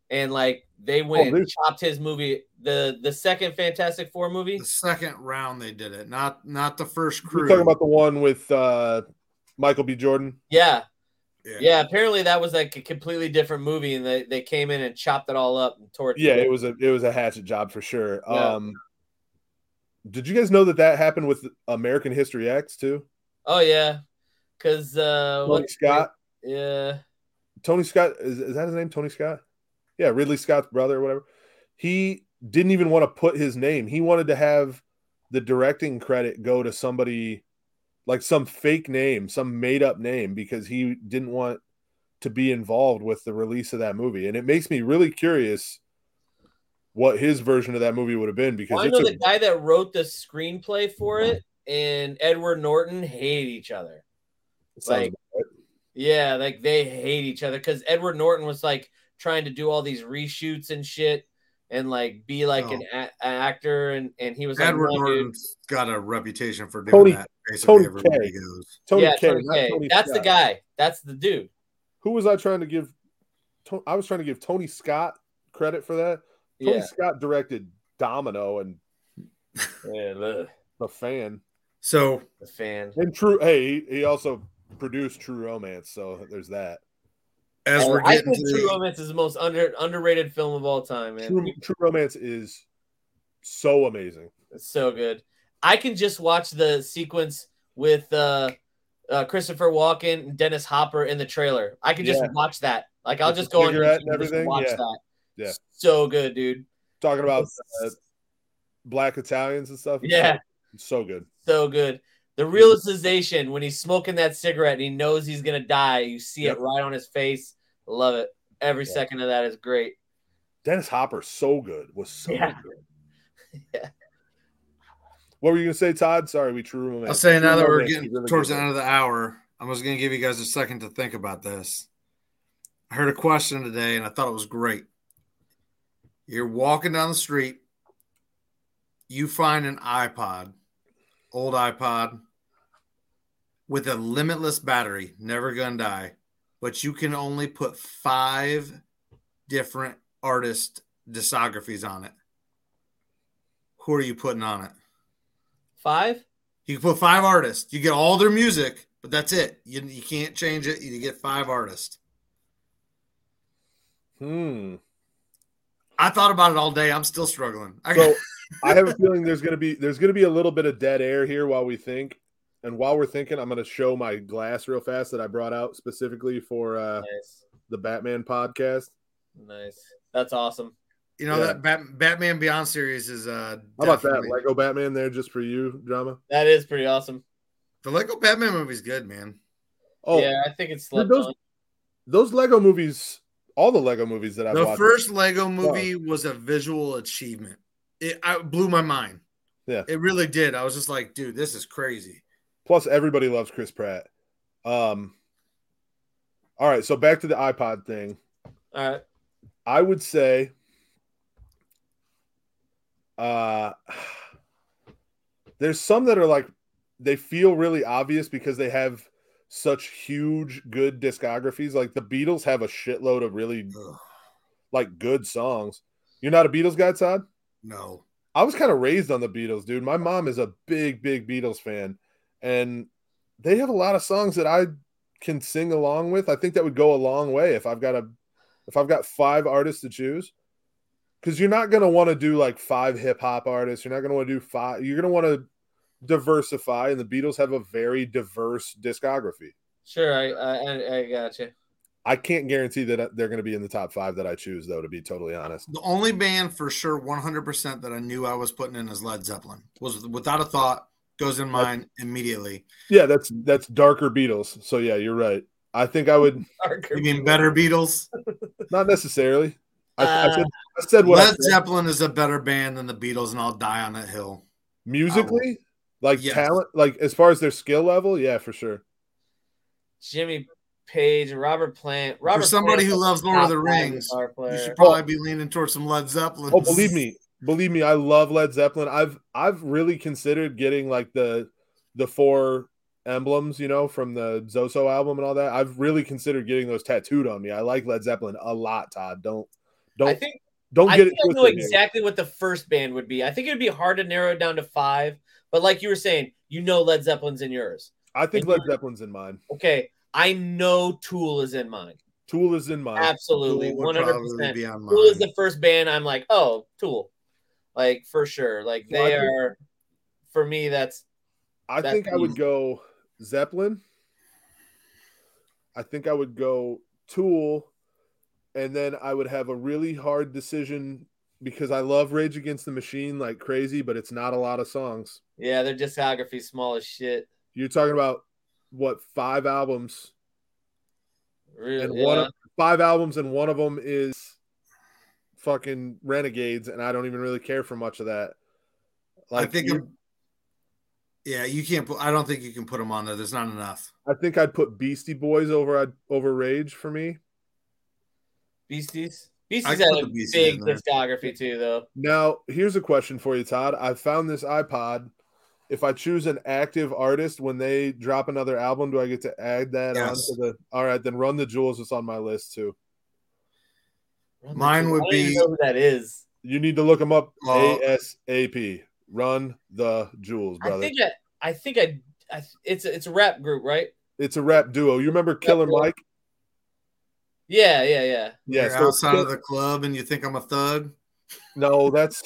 And like they went and chopped his movie. The the second Fantastic Four movie. The second round they did it, not not the first crew. you're crew. talking about the one with uh Michael B. Jordan. Yeah. Yeah. Apparently that was like a completely different movie, and they, they came in and chopped it all up and tore it. Yeah, together. it was a it was a hatchet job for sure. Yeah. Um did you guys know that that happened with American History X too? Oh yeah. Cause uh Tony what Scott. yeah. Tony Scott is, is that his name? Tony Scott? Yeah, Ridley Scott's brother or whatever. He didn't even want to put his name. He wanted to have the directing credit go to somebody like some fake name, some made up name because he didn't want to be involved with the release of that movie. And it makes me really curious what his version of that movie would have been because Well, I know a, the guy that wrote the screenplay for it and Edward Norton hate each other. it sounds like- Yeah, like they hate each other because Edward Norton was like trying to do all these reshoots and shit and like be like oh. an, a- an actor and and he was like, Edward dude." Norton's got a reputation for doing Tony- that. Basically, Tony everywhere K. goes. Tony yeah, K, Tony Kaye. Tony That's the guy. That's the dude. Who was I trying to give? I was trying to give Tony Scott credit for that. Tony Yeah. Scott directed Domino and yeah look, The Fan. So the fan. And True, hey, he, he also produced True Romance, so there's that. as Oh, we're I getting think to True the, Romance is the most under underrated film of all time, man. True, True Romance is so amazing. It's so good. I can just watch the sequence with uh, uh, Christopher Walken and Dennis Hopper in the trailer. I can just Yeah. watch that. Like I'll just go on YouTube and everything? watch Yeah. that. Yeah. So good, dude. Talking about uh, black Italians and stuff. Yeah. so, so good. So good. The realization when he's smoking that cigarette and he knows he's gonna die, you see Yep. it right on his face. Love it. Every Yeah. second of that is great. Dennis Hopper, so good. Was so Yeah. good. Yeah. What were you gonna say, Todd? Sorry, we True Romance. I'll say now that we're getting really towards the end of the hour, I'm just going to give you guys a second to think about this. I heard a question today and I thought it was great. You're walking down the street, you find an iPod, old iPod, with a limitless battery, never gonna die, but you can only put five different artist discographies on it. Who are you putting on it? Five? You can put five artists. You get all their music, but that's it. You, you can't change it. You get five artists. Hmm. I thought about it all day. I'm still struggling. I So I have a feeling there's gonna be there's gonna be a little bit of dead air here while we think. And while we're thinking, I'm gonna show my glass real fast that I brought out specifically for uh, Nice. the Batman podcast. Nice. That's awesome. You know Yeah. that Bat- Batman Beyond series is uh How about that Lego Batman there just for you, drama? That is pretty awesome. The Lego Batman movie's good, man. Oh, yeah, I think it's those- on. those Lego movies, all the Lego movies that I've the watched. first Lego movie was a visual achievement. It I, blew my mind. Yeah. it really did. I was just like, dude, this is crazy. Plus, everybody loves Chris Pratt. Um. All right, so back to the iPod thing. All right. I would say uh there's some that are like they feel really obvious because they have such huge good discographies like the Beatles have a shitload of really Ugh, like good songs. You're not a Beatles guy, Todd? no, I was kind of raised on the Beatles, dude. My mom is a big big Beatles fan and they have a lot of songs that I can sing along with. I think that would go a long way if I've got a if I've got five artists to choose. Because you're not gonna want to do like five hip hop artists. You're not gonna want to do five. You're gonna want to diversify, and the Beatles have a very diverse discography. Sure, I I, I got you. I can't guarantee that uh, they're going to be in the top five that I choose, though. To be totally honest, The only band for sure, 100% that I knew I was putting in is Led Zeppelin. Was without a thought, goes in mind immediately. yeah, that's that's darker Beatles. So yeah, you're right. I think I would You mean better Beatles? not necessarily. I, I Uh, said I said what I Led said. Zeppelin is a better band than the Beatles, and I'll die on that hill. musically, like Yes. talent, like as far as their skill level, yeah, for sure. Jimmy Page, Robert Plant. Robert for somebody Plant's who loves Lord of the Rings, you should probably be leaning towards some Led Zeppelin. Oh, believe me, believe me, I love Led Zeppelin. I've I've really considered getting like the the four emblems, you know, from the Zoso album and all that. I've really considered getting those tattooed on me. I like Led Zeppelin a lot, Todd. Don't I don't think don't I get think it I know exactly what the first band would be. I think it would be hard to narrow it down to five, but like you were saying, you know Led Zeppelin's in yours. I think and Led Zeppelin's in mine. Okay, I know Tool is in mine. Tool is in mine. Absolutely, Tool hundred percent. Tool is the first band I'm like, oh, Tool, like for sure. Like Well, they think- are, for me, that's I That's think I would go Zeppelin. I think I would go Tool, and then I would have a really hard decision because I love Rage Against the Machine like crazy, but it's not a lot of songs. yeah, their discography small as shit. You're talking about what five albums Really, and yeah. one of, five albums and one of them is fucking Renegades, and I don't even really care for much of that. I Like think, you- I'm- yeah, you can't put. I don't think you can put them on there. There's not enough. I think I'd put Beastie Boys over I'd, over Rage for me. Beasties. I Beasties can had a Beasties big in discography too, though. Now, here's a question for you, Todd. I found this iPod. If I choose an active artist when they drop another album, do I get to add that Yes. onto the? All right, then Run the Jewels is on my list too. Mine would I don't even be- know who that is. You need to look them up. Uh, oh. ASAP. Run the Jewels, I brother. think I, I think I, I it's a, it's a rap group, right? it's a rap duo. You remember Killer. Mike? Yeah, yeah, yeah. Yeah. You're so outside Kill- of the club and you think I'm a thug. no, that's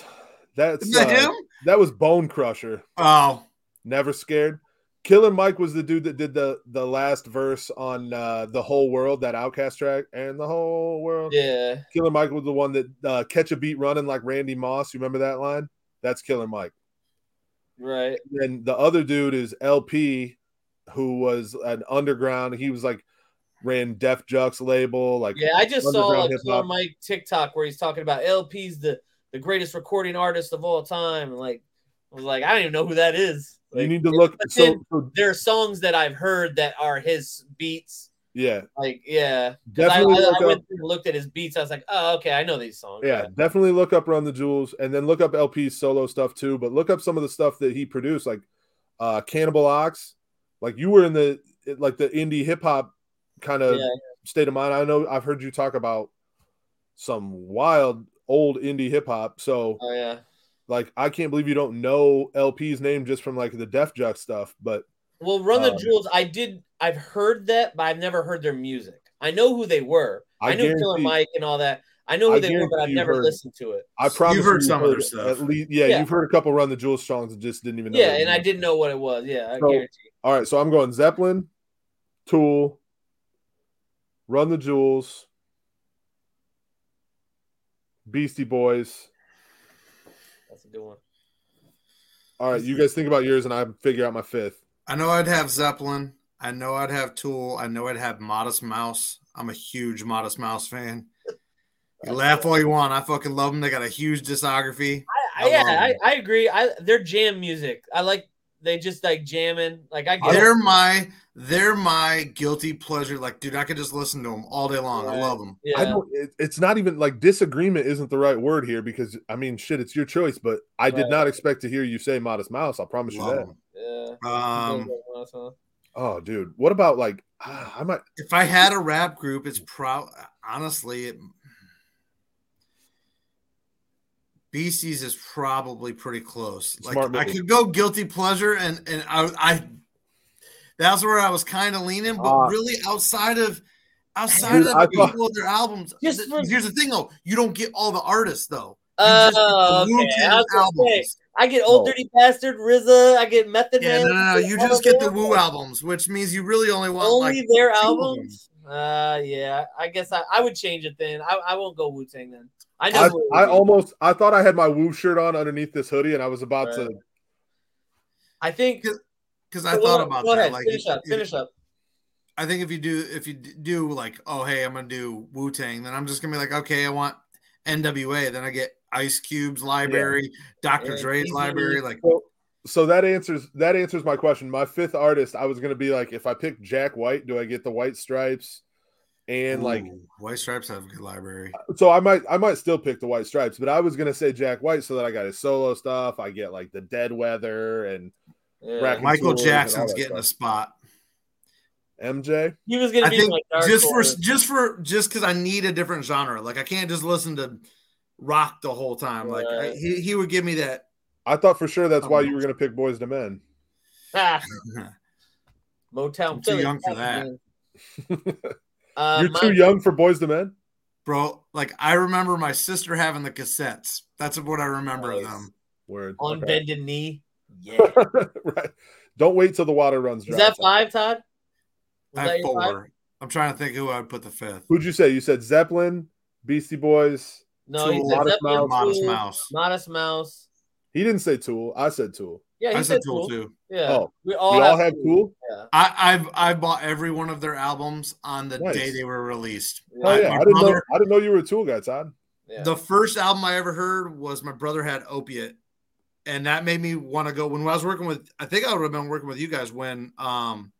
that's that uh, him? that was Bone Crusher. Oh, Never scared. Killer Mike was the dude that did the the last verse on uh, the whole world, that OutKast track, and the whole world. Yeah. Killer Mike was the one that uh, catch a beat running like Randy Moss. You remember that line? That's Killer Mike. Right. And the other dude is El-P, who was an underground. He was like ran Def Jux label. Like Yeah, I just saw a Killer hip-hop. TikTok where he's talking about El-P's the the greatest recording artist of all time. And like, I was like, I don't even know who that is. you need to look. So, so there are songs that I've heard that are his beats. yeah, Like, yeah. I, definitely I, I went through and looked at his beats. I was like, oh, okay, I know these songs. Yeah, definitely look up Run the Jewels and then look up El-P's solo stuff too. But look up some of the stuff that he produced, like uh Cannibal Ox. Like you were in the like the indie hip hop kind of Yeah. state of mind. I know I've heard you talk about some wild old indie hip hop. So Oh yeah. like I can't believe you don't know El-P's name just from like the Def Jux stuff. But Well, Run the Um, Jewels, I did. I've heard that, but I've never heard their music. I know who they were. I, I knew Killer Mike and all that. I know who I they were, but I've never heard- listened to it. I promise heard you some of their heard stuff. At least, yeah, Yeah. you've heard a couple Run the Jewels songs and just didn't even know. Yeah, and I didn't know what it was. Yeah, I So- guarantee. All right, so I'm going Zeppelin, Tool, Run the Jewels, Beastie Boys. That's a good one. All right, you guys think about yours, and I figure out my fifth. I know I'd have Zeppelin. I know I'd have Tool. I know I'd have Modest Mouse. I'm a huge Modest Mouse fan. You laugh all you want. I fucking love them. They got a huge discography. I, I yeah, I. I agree. I their jam music. I like they just like jamming. Like I get They're it. my they're my guilty pleasure. Like, dude, I could just listen to them all day long. I love them. Yeah. I don't. It, it's not even like disagreement isn't the right word here because I mean, shit, it's your choice. But I did not expect to hear you say Modest Mouse. I promise you that. that. 'em. yeah. Um, Oh, dude, what about like ah, I might? if I had a rap group, it's probably honestly it BC's is probably pretty close. Like Smart I could go guilty pleasure and and I I That's where I was kind of leaning, but Uh, really outside of outside Dude, of I the thought- of their albums. Just th- for- here's the thing though, you don't get all the artists though. You Oh, just get the okay. I say. I get Old Oh. Dirty Bastard, RZA, I get Method Yeah, Man. no, no, no. You just get the them. Wu albums, which means you really only want Only like their two of them. albums. Uh, yeah. I guess I, I would change it then. I, I won't go Wu Tang then. I know. I, I almost I thought I had my Wu shirt on underneath this hoodie, and I was about to. I think. because I so thought about that. ahead, Like, finish up. if- Finish up. I think if you do if you do like, oh hey, I'm gonna do Wu Tang, then I'm just gonna be like, okay, I want NWA. Then I get Ice Cube's library, Dr. Yeah, Dre's easy. library. Like, So, so that answers that answers my question. My fifth artist, I was gonna be like, if I pick Jack White, do I get the White Stripes? And like, White Stripes have a good library. so I might I might still pick the White Stripes, but I was gonna say Jack White so that I got his solo stuff. I get like the Dead Weather and Yeah. Michael Tools and all Jackson's that getting a spot. MJ. He was gonna I be think like just for horse. just for just because I need a different genre. Like I can't just listen to rock the whole time. Like I, he he would give me that. I thought for sure that's why you were gonna pick Boyz II Men. Ah, Motown. I'm too young for that. man. Uh, You're my- too young for Boyz II Men. Bro, like I remember my sister having the cassettes. That's what I remember of Nice. them. Word. on Okay. bended knee. Yeah. right. Don't wait till the water runs dry. Is that five, Todd? Was I have that five? four. I'm trying to think who I would put the fifth. Who'd you say? You said Zeppelin, Beastie Boys. No, you Tool, said Modest Zeppelin, Mouse. Modest Mouse. Modest Mouse. He didn't say Tool. I said Tool. Yeah, he I said said Tool Tool. too. Yeah, Oh, we We all, all have Tool. Yeah. I, I've I've bought every one of their albums on the Nice. day they were released. Yeah. Oh I- yeah, my I didn't know. I didn't know you were a Tool guy, Todd. Yeah. The first album I ever heard was my brother had opiate, and that made me want to go. When I was working with, I think I would have been working with you guys when um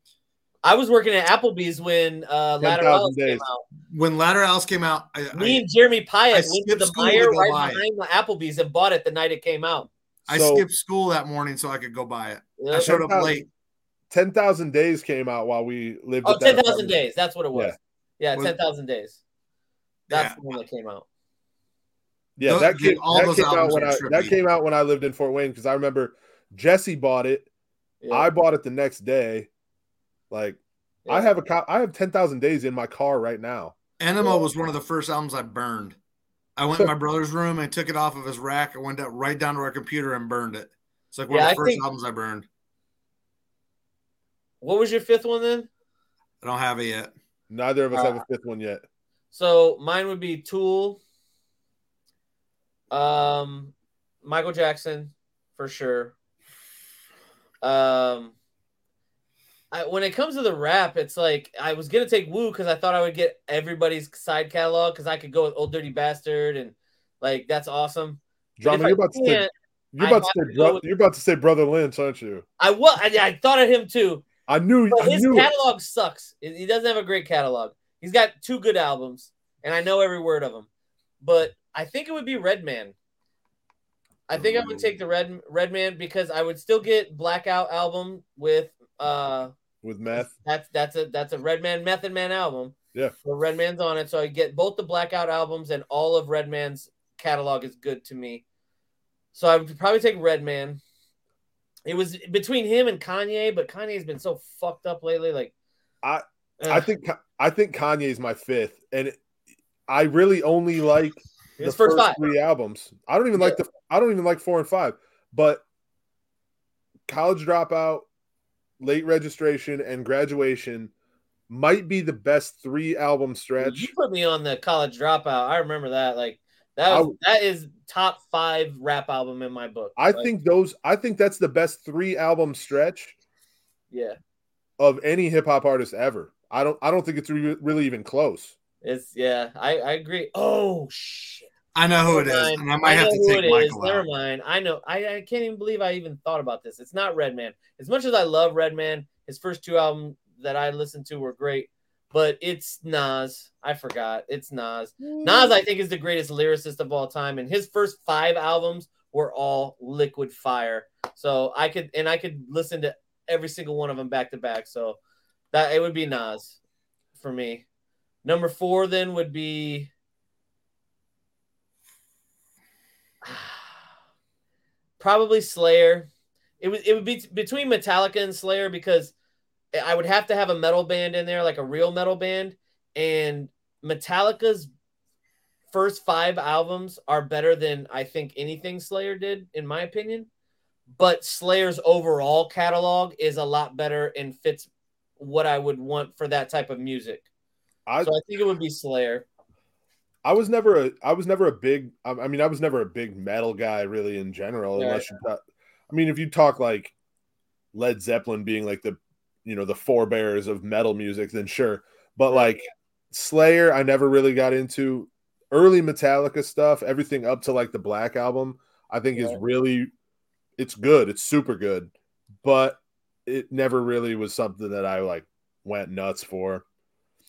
I was working at Applebee's when uh, 10,000 Lateralis came out. when Lateralis came out. I, Me I, and Jeremy Pyatt I went to the school to Meijer right behind the Applebee's and bought it the night it came out. I So- skipped school that morning so I could go buy it. I Yep. showed up 10,000 late. Ten thousand days came out while we lived. Oh, at 10,000 days. That's what it was. Yeah, Was- 10,000 days. That's Yeah. the one that came out. Yeah, Those- that came, all that those came out when are I that came out when I lived in Fort Wayne because I remember Jesse bought it. Yeah. I bought it the next day. Like I have a co- I have ten thousand days in my car right now. Ænima was one of the first albums I burned. I went in my brother's room and took it off of his rack. I went up right down to our computer and burned it. It's like one Yeah, of I the first think- albums I burned. What was your fifth one then? I don't have it yet. Neither of us have Uh, a fifth one yet. So mine would be Tool, um, Michael Jackson for sure. Um, I, when it comes to the rap, it's like I was gonna take Wu because I thought I would get everybody's side catalog because I could go with Old Dirty Bastard and like that's awesome. Drama, you're about to say you're about to say bro- you're about to say Brotha Lynch, aren't you? I was I, I thought of him too. I knew But I his knew it. catalog sucks. He doesn't have a great catalog. He's got two good albums, and I know every word of them. But I think it would be Redman. I think I would take the Red Redman because I would still get Blackout album with uh with meth. that's that's a that's a Redman Method Man album. Yeah. Where Redman's on it, so I get both the Blackout albums and all of Redman's catalog is good to me. So I would probably take Redman. It was between him and Kanye, but Kanye's been so fucked up lately. Like, I- Ugh. I think I think Kanye's my fifth, and I really only like the his first five. three albums. I don't even like the I don't even like four and five, but College Dropout, Late Registration, and Graduation might be the best three album stretch. You put me on the college dropout. I remember that. Like that was, that is top five rap album in my book. I Like, think those I think that's the best three album stretch yeah, of any hip hop artist ever. I don't I don't think it's re- really even close. it's yeah. I I agree. Oh shit. I know who it is, mind. and I might have know to who take it is. Michael Never out. mind. I know. I, I can't even believe I even thought about this. It's not Redman. As much as I love Redman, his first two albums that I listened to were great, but it's Nas. I forgot. It's Nas. Mm. Nas, I think, is the greatest lyricist of all time, and his first five albums were all liquid fire. So I could and I could listen to every single one of them back to back. So that it would be Nas for me. Number four then would be probably Slayer. It would it would be between Metallica and Slayer because I would have to have a metal band in there, like a real metal band. And Metallica's first five albums are better than I think anything Slayer did, in my opinion. But Slayer's overall catalog is a lot better and fits what I would want for that type of music. I, So I think it would be Slayer. I was never a I was never a big I mean I was never a big metal guy really in general Yeah. unless you talk, I mean if you talk like Led Zeppelin being like the you know the forebears of metal music then sure. But like Slayer I never really got into. Early Metallica stuff everything up to like the Black album I think is really it's good it's super good but it never really was something that I like went nuts for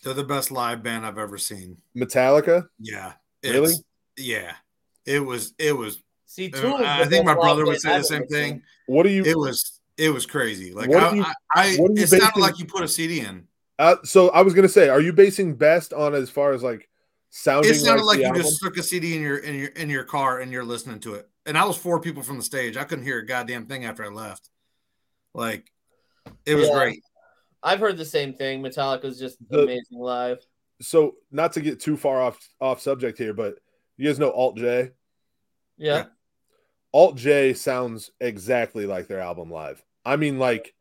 They're the best live band I've ever seen. Metallica Yeah. Really? Yeah. It was. It was. See, I Tool. I think my brother live would say the same thing. seen. what do you It was. It was crazy. Like What I, do you- I, I what do you it sounded like you put a CD in. Uh, so I was gonna say, are you basing best on as far as like sounding? It sounded like, like, the you album? just stuck a CD in your in your in your car and you're listening to it. And I was four people from the stage. I couldn't hear a goddamn thing after I left. Like, it was Yeah. great. I've heard the same thing. Metallica's just The- amazing live. So not to get too far off off subject here, but you guys know Alt J. Yeah. Yeah. Alt J sounds exactly like their album live. I mean, like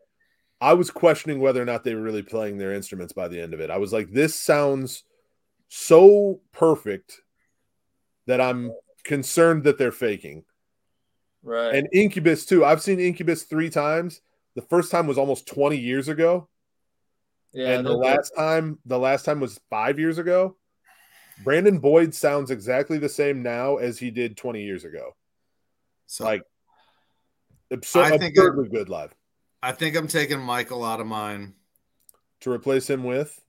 I was questioning whether or not they were really playing their instruments by the end of it. I was like, this sounds so perfect that I'm concerned that they're faking. Right. And Incubus too. I've seen Incubus three times. The first time was almost 20 years ago. Yeah. and the they're good. last time the last time was five years ago brandon boyd sounds exactly the same now as he did 20 years ago So like absur- I think absurdly good live I think I'm taking Michael out of mine. to replace him with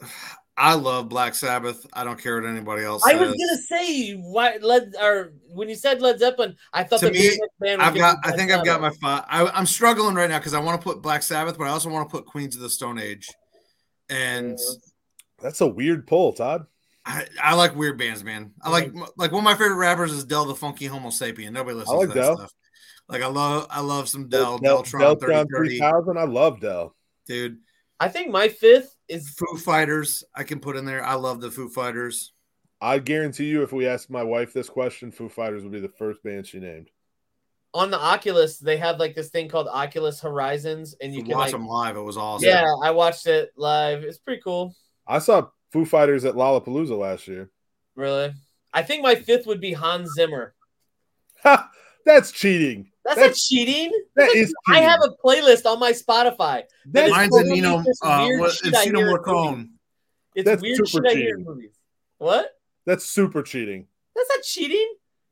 I love Black Sabbath. I don't care what anybody else I says. was gonna say why Led or when you said Led Zeppelin, I thought To the me, band was I've got. I Black think I've got my five. I, I'm struggling right now because I want to put Black Sabbath, but I also want to put Queens of the Stone Age, and that's a weird pull todd I, I like weird bands, man. I like like one of my favorite rappers is Del the Funky Homosapien. Nobody listens like to that Del. stuff. Like I love I love some Del Del- Deltron Deltron 3030, 3000 i love Del dude. I think my fifth is Foo Fighters I can put in there. I love the Foo Fighters. i guarantee you if we asked my wife this question foo fighters would be the first band she named on the Oculus. They have like this thing called Oculus Horizons, and you To can watch like, them live, it was awesome. yeah, I watched it live. It's pretty cool. i saw foo fighters at lollapalooza last year Really, I think my fifth would be Hans Zimmer. ha that's cheating That's, That's- not cheating. that That's is I cheating. have a playlist on my Spotify. That's- is Mine's a totally Nino, just uh, weird what, shit I Ennio hear in Morricone. It's That's weird super shit I hear in cheating. movies. What? that's super cheating That's not cheating.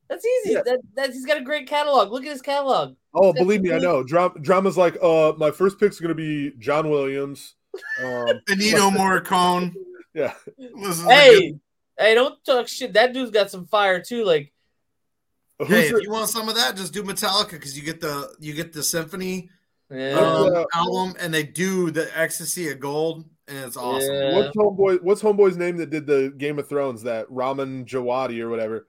That's easy. Yeah. That, that he's got a great catalog. Look at his catalog. Oh, That's believe me, I know. Dram- drama's like, uh, my first pick's gonna be John Williams. Um, Benito Morricone. yeah, Listen to the Hey, hey, don't talk shit. That dude's got some fire too. Like, who's Hey, your- if you want some of that, just do Metallica because you get the you get the symphony yeah, um, album, and they do the Ecstasy of Gold, and it's awesome. Yeah. what's homeboy? What's homeboy's name that did the Game of Thrones? That Ramin Djawadi or whatever.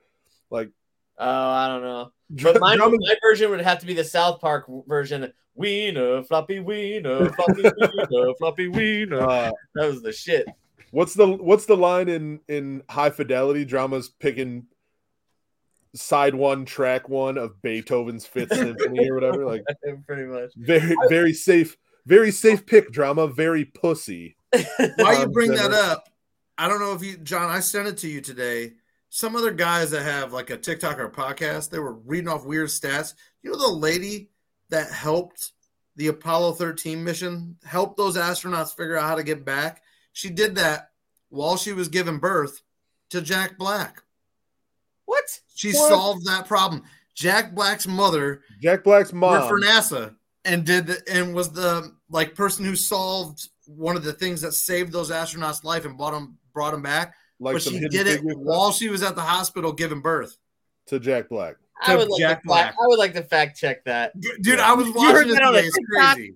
Like, oh, I don't know. But my, Drama- my version would have to be the South Park version. Wiener, floppy wiener, floppy wiener, floppy wiener. uh, That was the shit. what's the what's the line in in High Fidelity? Drama's picking side one, track one of Beethoven's Fifth Symphony or whatever. Like, Pretty much. very very safe, very safe pick. Drama, very pussy. Why you Um, bring that up? I don't know if you, John. I sent it to you today. Some other guys that have like a TikTok or a podcast, they were reading off weird stats. You know the lady that helped the Apollo 13 mission, helped those astronauts figure out how to get back. She did that while she was giving birth to Jack Black. What? She What? solved that problem. Jack Black's mother Jack Black's worked mom. for NASA and did the, and was the like person who solved one of the things that saved those astronauts' life and brought them brought them back. like but she did it while she was at the hospital giving birth. to Jack Black. I To would like Jack to Black. fact, I would like to fact check that. Dude, I was You watching heard this that on a today. It's TikTok? crazy.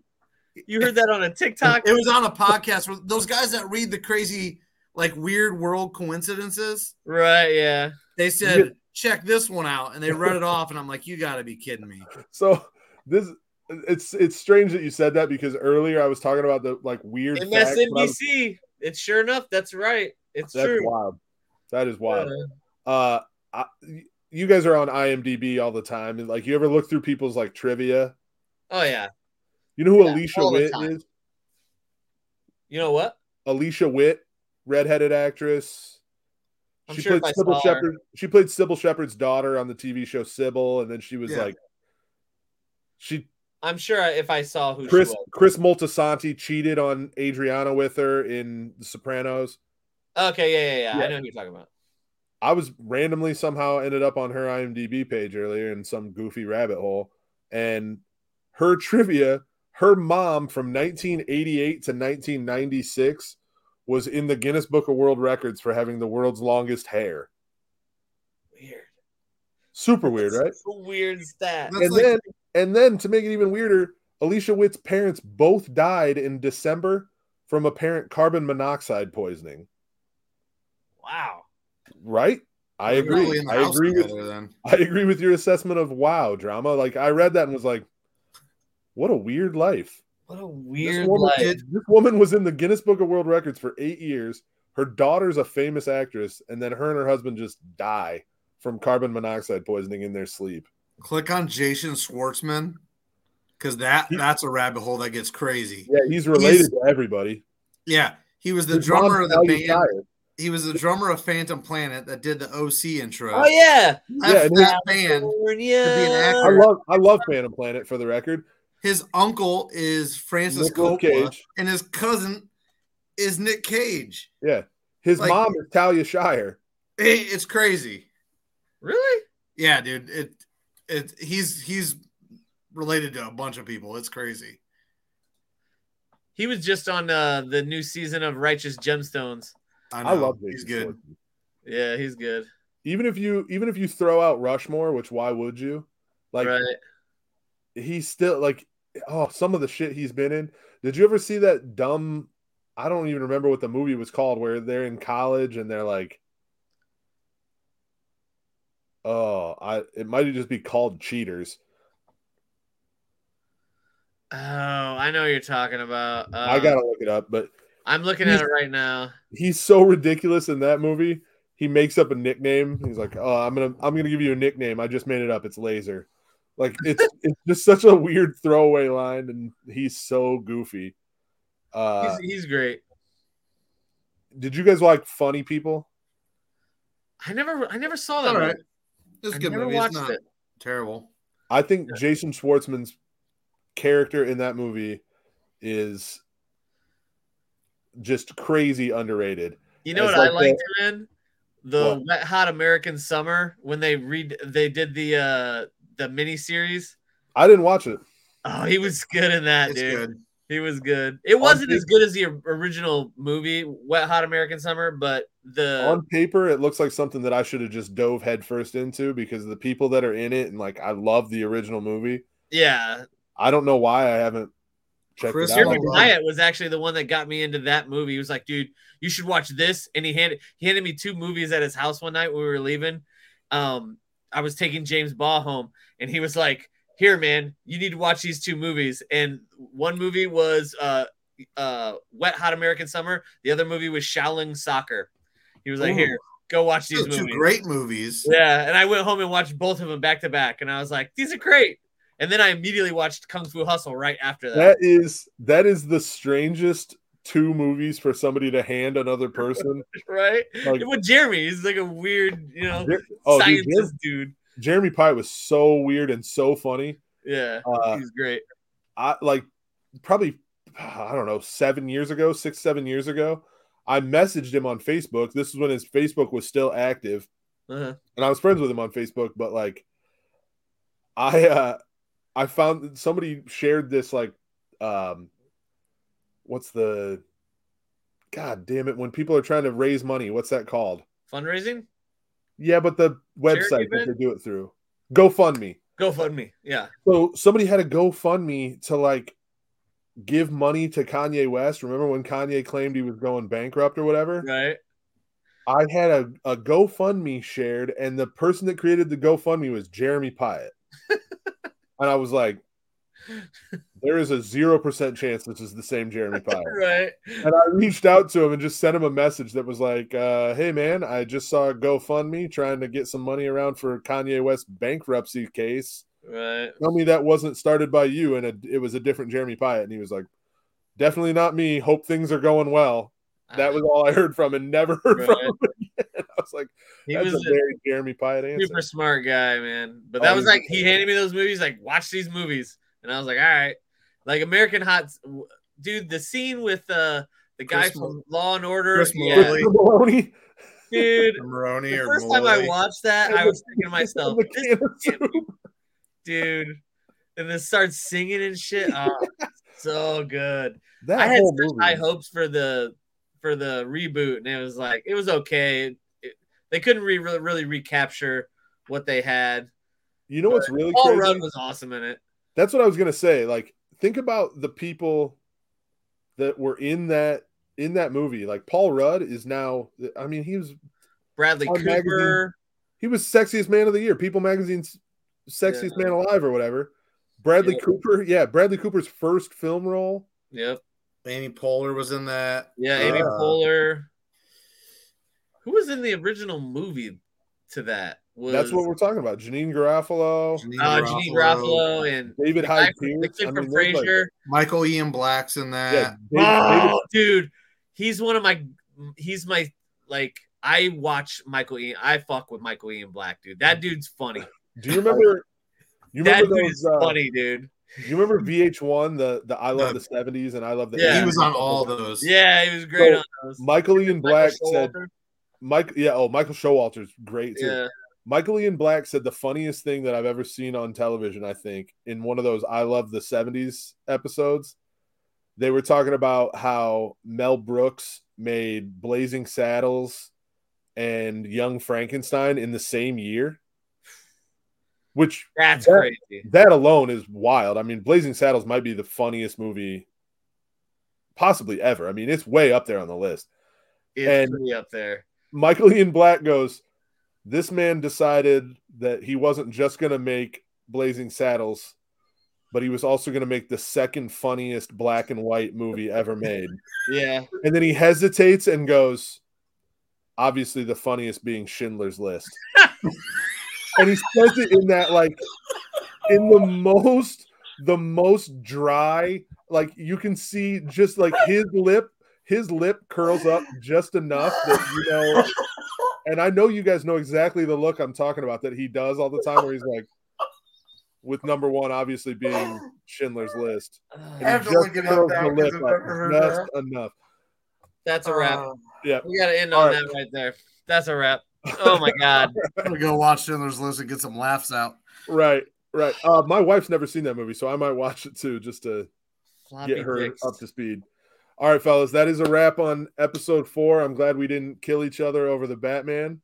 You heard that on a TikTok? It was on a podcast where those guys that read the crazy, like weird world coincidences. right, yeah. They said, "Check this one out," and they read it off, and I'm like, "You got to be kidding me!" So this it's it's strange that you said that because earlier I was talking about the like weird. facts, but was- MSNBC. It's sure enough. That's right. It's That's true. wild. That is wild. Yeah. Uh, I, you guys are on IMDb all the time, and like you ever look through people's like trivia? Oh yeah. You know who Yeah, Alicia Witt is? You know what? Alicia Witt, redheaded actress. I'm she sure played Cybill Shepherd. She played Cybill Shepherd's daughter on the TV show Cybill, and then she was Yeah. like, she I'm sure if I saw who Chris. Chris Moltisanti cheated on Adriana with her in The Sopranos. Okay, yeah, yeah, yeah, Yeah. I know who you're talking about. I was randomly somehow ended up on her IMDb page earlier in some goofy rabbit hole, and her trivia, her mom from 1988 to 1996 was in the Guinness Book of World Records for having the world's longest hair. Weird. Super weird, right? That's a weird stat. That's and like- then and then to make it even weirder, Alicia Witt's parents both died in December from apparent carbon monoxide poisoning. Wow. Right? I They're agree. probably in the I agree with then. I agree with your assessment of wow drama. Like I read that and was like, what a weird life. What a This weird woman, life. this woman was in the Guinness Book of World Records for eight years. Her daughter's a famous actress, and then her and her husband just die from carbon monoxide poisoning in their sleep. Click on Jason Schwartzman because that He- that's a rabbit hole that gets crazy. Yeah, he's related to everybody. Yeah, he was the His drummer of the band. Shire. He was the drummer of Phantom Planet that did the OC intro. Oh yeah. Left Yeah, that band. California. actor. I love I love Phantom Planet for the record. His uncle is Francis Nicolas Coppola, Cage. and his cousin is Nick Cage. Yeah. His Like- mom is Talia Shire. It- it's crazy. Really? Yeah, dude. It it he's he's related to a bunch of people. It's crazy. He was just on uh, the new season of Righteous Gemstones. I, know. I love he's good. Schwartzman. Yeah, he's good. Even if you even if you throw out Rushmore, which why would you? Like right. he's still like oh some of the shit he's been in. Did you ever see that dumb I don't even remember what the movie was called where they're in college and they're like oh I it might just be called Cheaters. Oh, I know what you're talking about. Uh, I gotta look it up, but I'm looking at it right now. he's so ridiculous in that movie. He makes up a nickname. He's like, "Oh, I'm gonna, I'm gonna give you a nickname. I just made it up. It's Laser." Like it's, it's just such a weird throwaway line, and he's so goofy. Uh, He's, he's great. did you guys like Funny People? I never, I never saw that. All right. movie. It's a I good never movie. It's not it. terrible. I think Jason Schwartzman's character in that movie is just crazy underrated. You know It's what I like liked him in? The What? Wet Hot American Summer when they read they did the uh the mini series. I didn't watch it. Oh, he was good in that, It's dude. good. He was good. It wasn't paper- as good as the original movie, Wet Hot American Summer, but the On paper, it looks like something that I should have just dove headfirst into because the people that are in it and like I love the original movie. yeah, I don't know why I haven't checked Chris it out. Jeremy Jeremy Wyatt was actually the one that got me into that movie. He was like, dude, you should watch this. And he handed he handed me two movies at his house one night when we were leaving. Um, I was taking James Baugh home, and he was like, Here, man, you need to watch these two movies. And one movie was uh uh Wet Hot American Summer, the other movie was Shaolin Soccer. He was like, Ooh. Here, go watch these two movies. great movies. Yeah, and I went home and watched both of them back to back, and I was like, These are great. And then I immediately watched Kung Fu Hustle right after that. That is that is the strangest two movies for somebody to hand another person. right? Like- with Jeremy, he's like a weird, you know, oh, dude, Jer- dude. Jeremy Pye was so weird and so funny. Yeah, Uh, he's great. I like probably I don't know seven years ago, six seven years ago. I messaged him on Facebook. This is when his Facebook was still active, Uh-huh. and I was friends with him on Facebook. But like, I uh I found somebody shared this like um what's the God damn it when people are trying to raise money, what's that called? Fundraising, Yeah, but the website that they do it through. GoFundMe. GoFundMe. Yeah, So somebody had a GoFundMe to like give money to Kanye West. Remember when Kanye claimed he was going bankrupt or whatever? right. I had a, a GoFundMe shared, and the person that created the GoFundMe was Jeremy Pyatt. and I was like, there is a zero percent chance this is the same Jeremy Pyatt. right. And I reached out to him and just sent him a message that was like, uh, "Hey man, I just saw GoFundMe trying to get some money around for Kanye West bankruptcy case. Right. Tell me that wasn't started by you and it, it was a different Jeremy Pyatt." And he was like, "Definitely not me. Hope things are going well." That was all I heard from and never heard from him again. I was like, he "That's was a a very Jeremy Pyatt answer." super smart guy, man. But Oh, that was like he handed me those movies, like watch these movies, and I was like, all right, like American Hot, dude. The scene with uh the guy Chris from Mo- Law and Order, Chris yeah, Maloney. Maloney dude. Maroney The or first time I watched that, I was thinking to myself, this can of can't be- dude, and then starts singing and shit. Oh, so good. That I had such movie. high hopes for the for the reboot, and it was like it was okay. It- it- they couldn't re- really, really recapture what they had. You know what's really Paul crazy? Rudd was awesome in it. That's what I was gonna say. Like, think about the people that were in that in that movie. Like Paul Rudd is now. I mean, he was Bradley Cooper. magazine. he was sexiest man of the year. People Magazine's sexiest Yeah. man alive or whatever. Bradley Yeah. Cooper, yeah, Bradley Cooper's first film role. Yep. Amy Poehler was in that. Yeah, Amy Uh, Poehler. Who was in the original movie to that? Was That's what we're talking about. Janeane Garofalo, Janeane uh, Janeane Garofalo and David the, Hyde from, the Pierce. kid I mean, there's, like- Michael Ian Black's in that. yeah, David- David- Oh, dude, he's one of my. He's my like. I watch Michael Ian. I fuck with Michael Ian Black, dude. That dude's funny. do you remember? You That remember dude those? is Uh, funny, dude. you remember VH1, the the I love the '70s and I love the Yeah. He was on all those. Yeah, he was great So, on those. Michael Ian Black Michael said, Mike, yeah, oh, Michael Showalter's great too. "Yeah, Michael Ian Black said the funniest thing that I've ever seen on television, I think, in one of those I Love the 70s episodes. They were talking about how Mel Brooks made Blazing Saddles and Young Frankenstein in the same year, which that's That- crazy." that alone is wild. I mean, Blazing Saddles might be the funniest movie possibly ever. I mean, it's way up there on the list. It's and- up there. Michael Ian Black goes, This man decided that he wasn't just going to make Blazing Saddles, but he was also going to make the second funniest black and white movie ever made. Yeah, And then he hesitates and goes, Obviously, the funniest being Schindler's List. and he says it in that, like, in the most, the most dry, like, you can see just like his lip, his lip curls up just enough that, you know, and I know you guys know exactly the look I'm talking about that he does all the time where he's like, with number one obviously being Schindler's List. And I have to just look it up now lip I've up never heard just that. enough. that's a wrap. Uh, Yeah. we gotta end all on right. that right there. That's a wrap. Oh my god. I'm gonna go watch Schindler's List and get some laughs out. Right, right. Uh, my wife's never seen that movie, so I might watch it too just to Floppy get her dicks. up to speed. All right, fellas, that is a wrap on episode four. I'm glad we didn't kill each other over the Batman.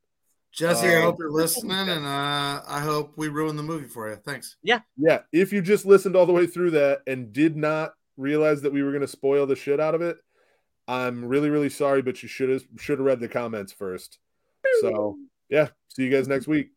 Jesse, I Uh, hope you're listening, and uh, I hope we ruined the movie for you. Thanks. Yeah. Yeah, if you just listened all the way through that and did not realize that we were going to spoil the shit out of it, I'm really, really sorry, but you should have should have read the comments first. So, yeah, see you guys next week.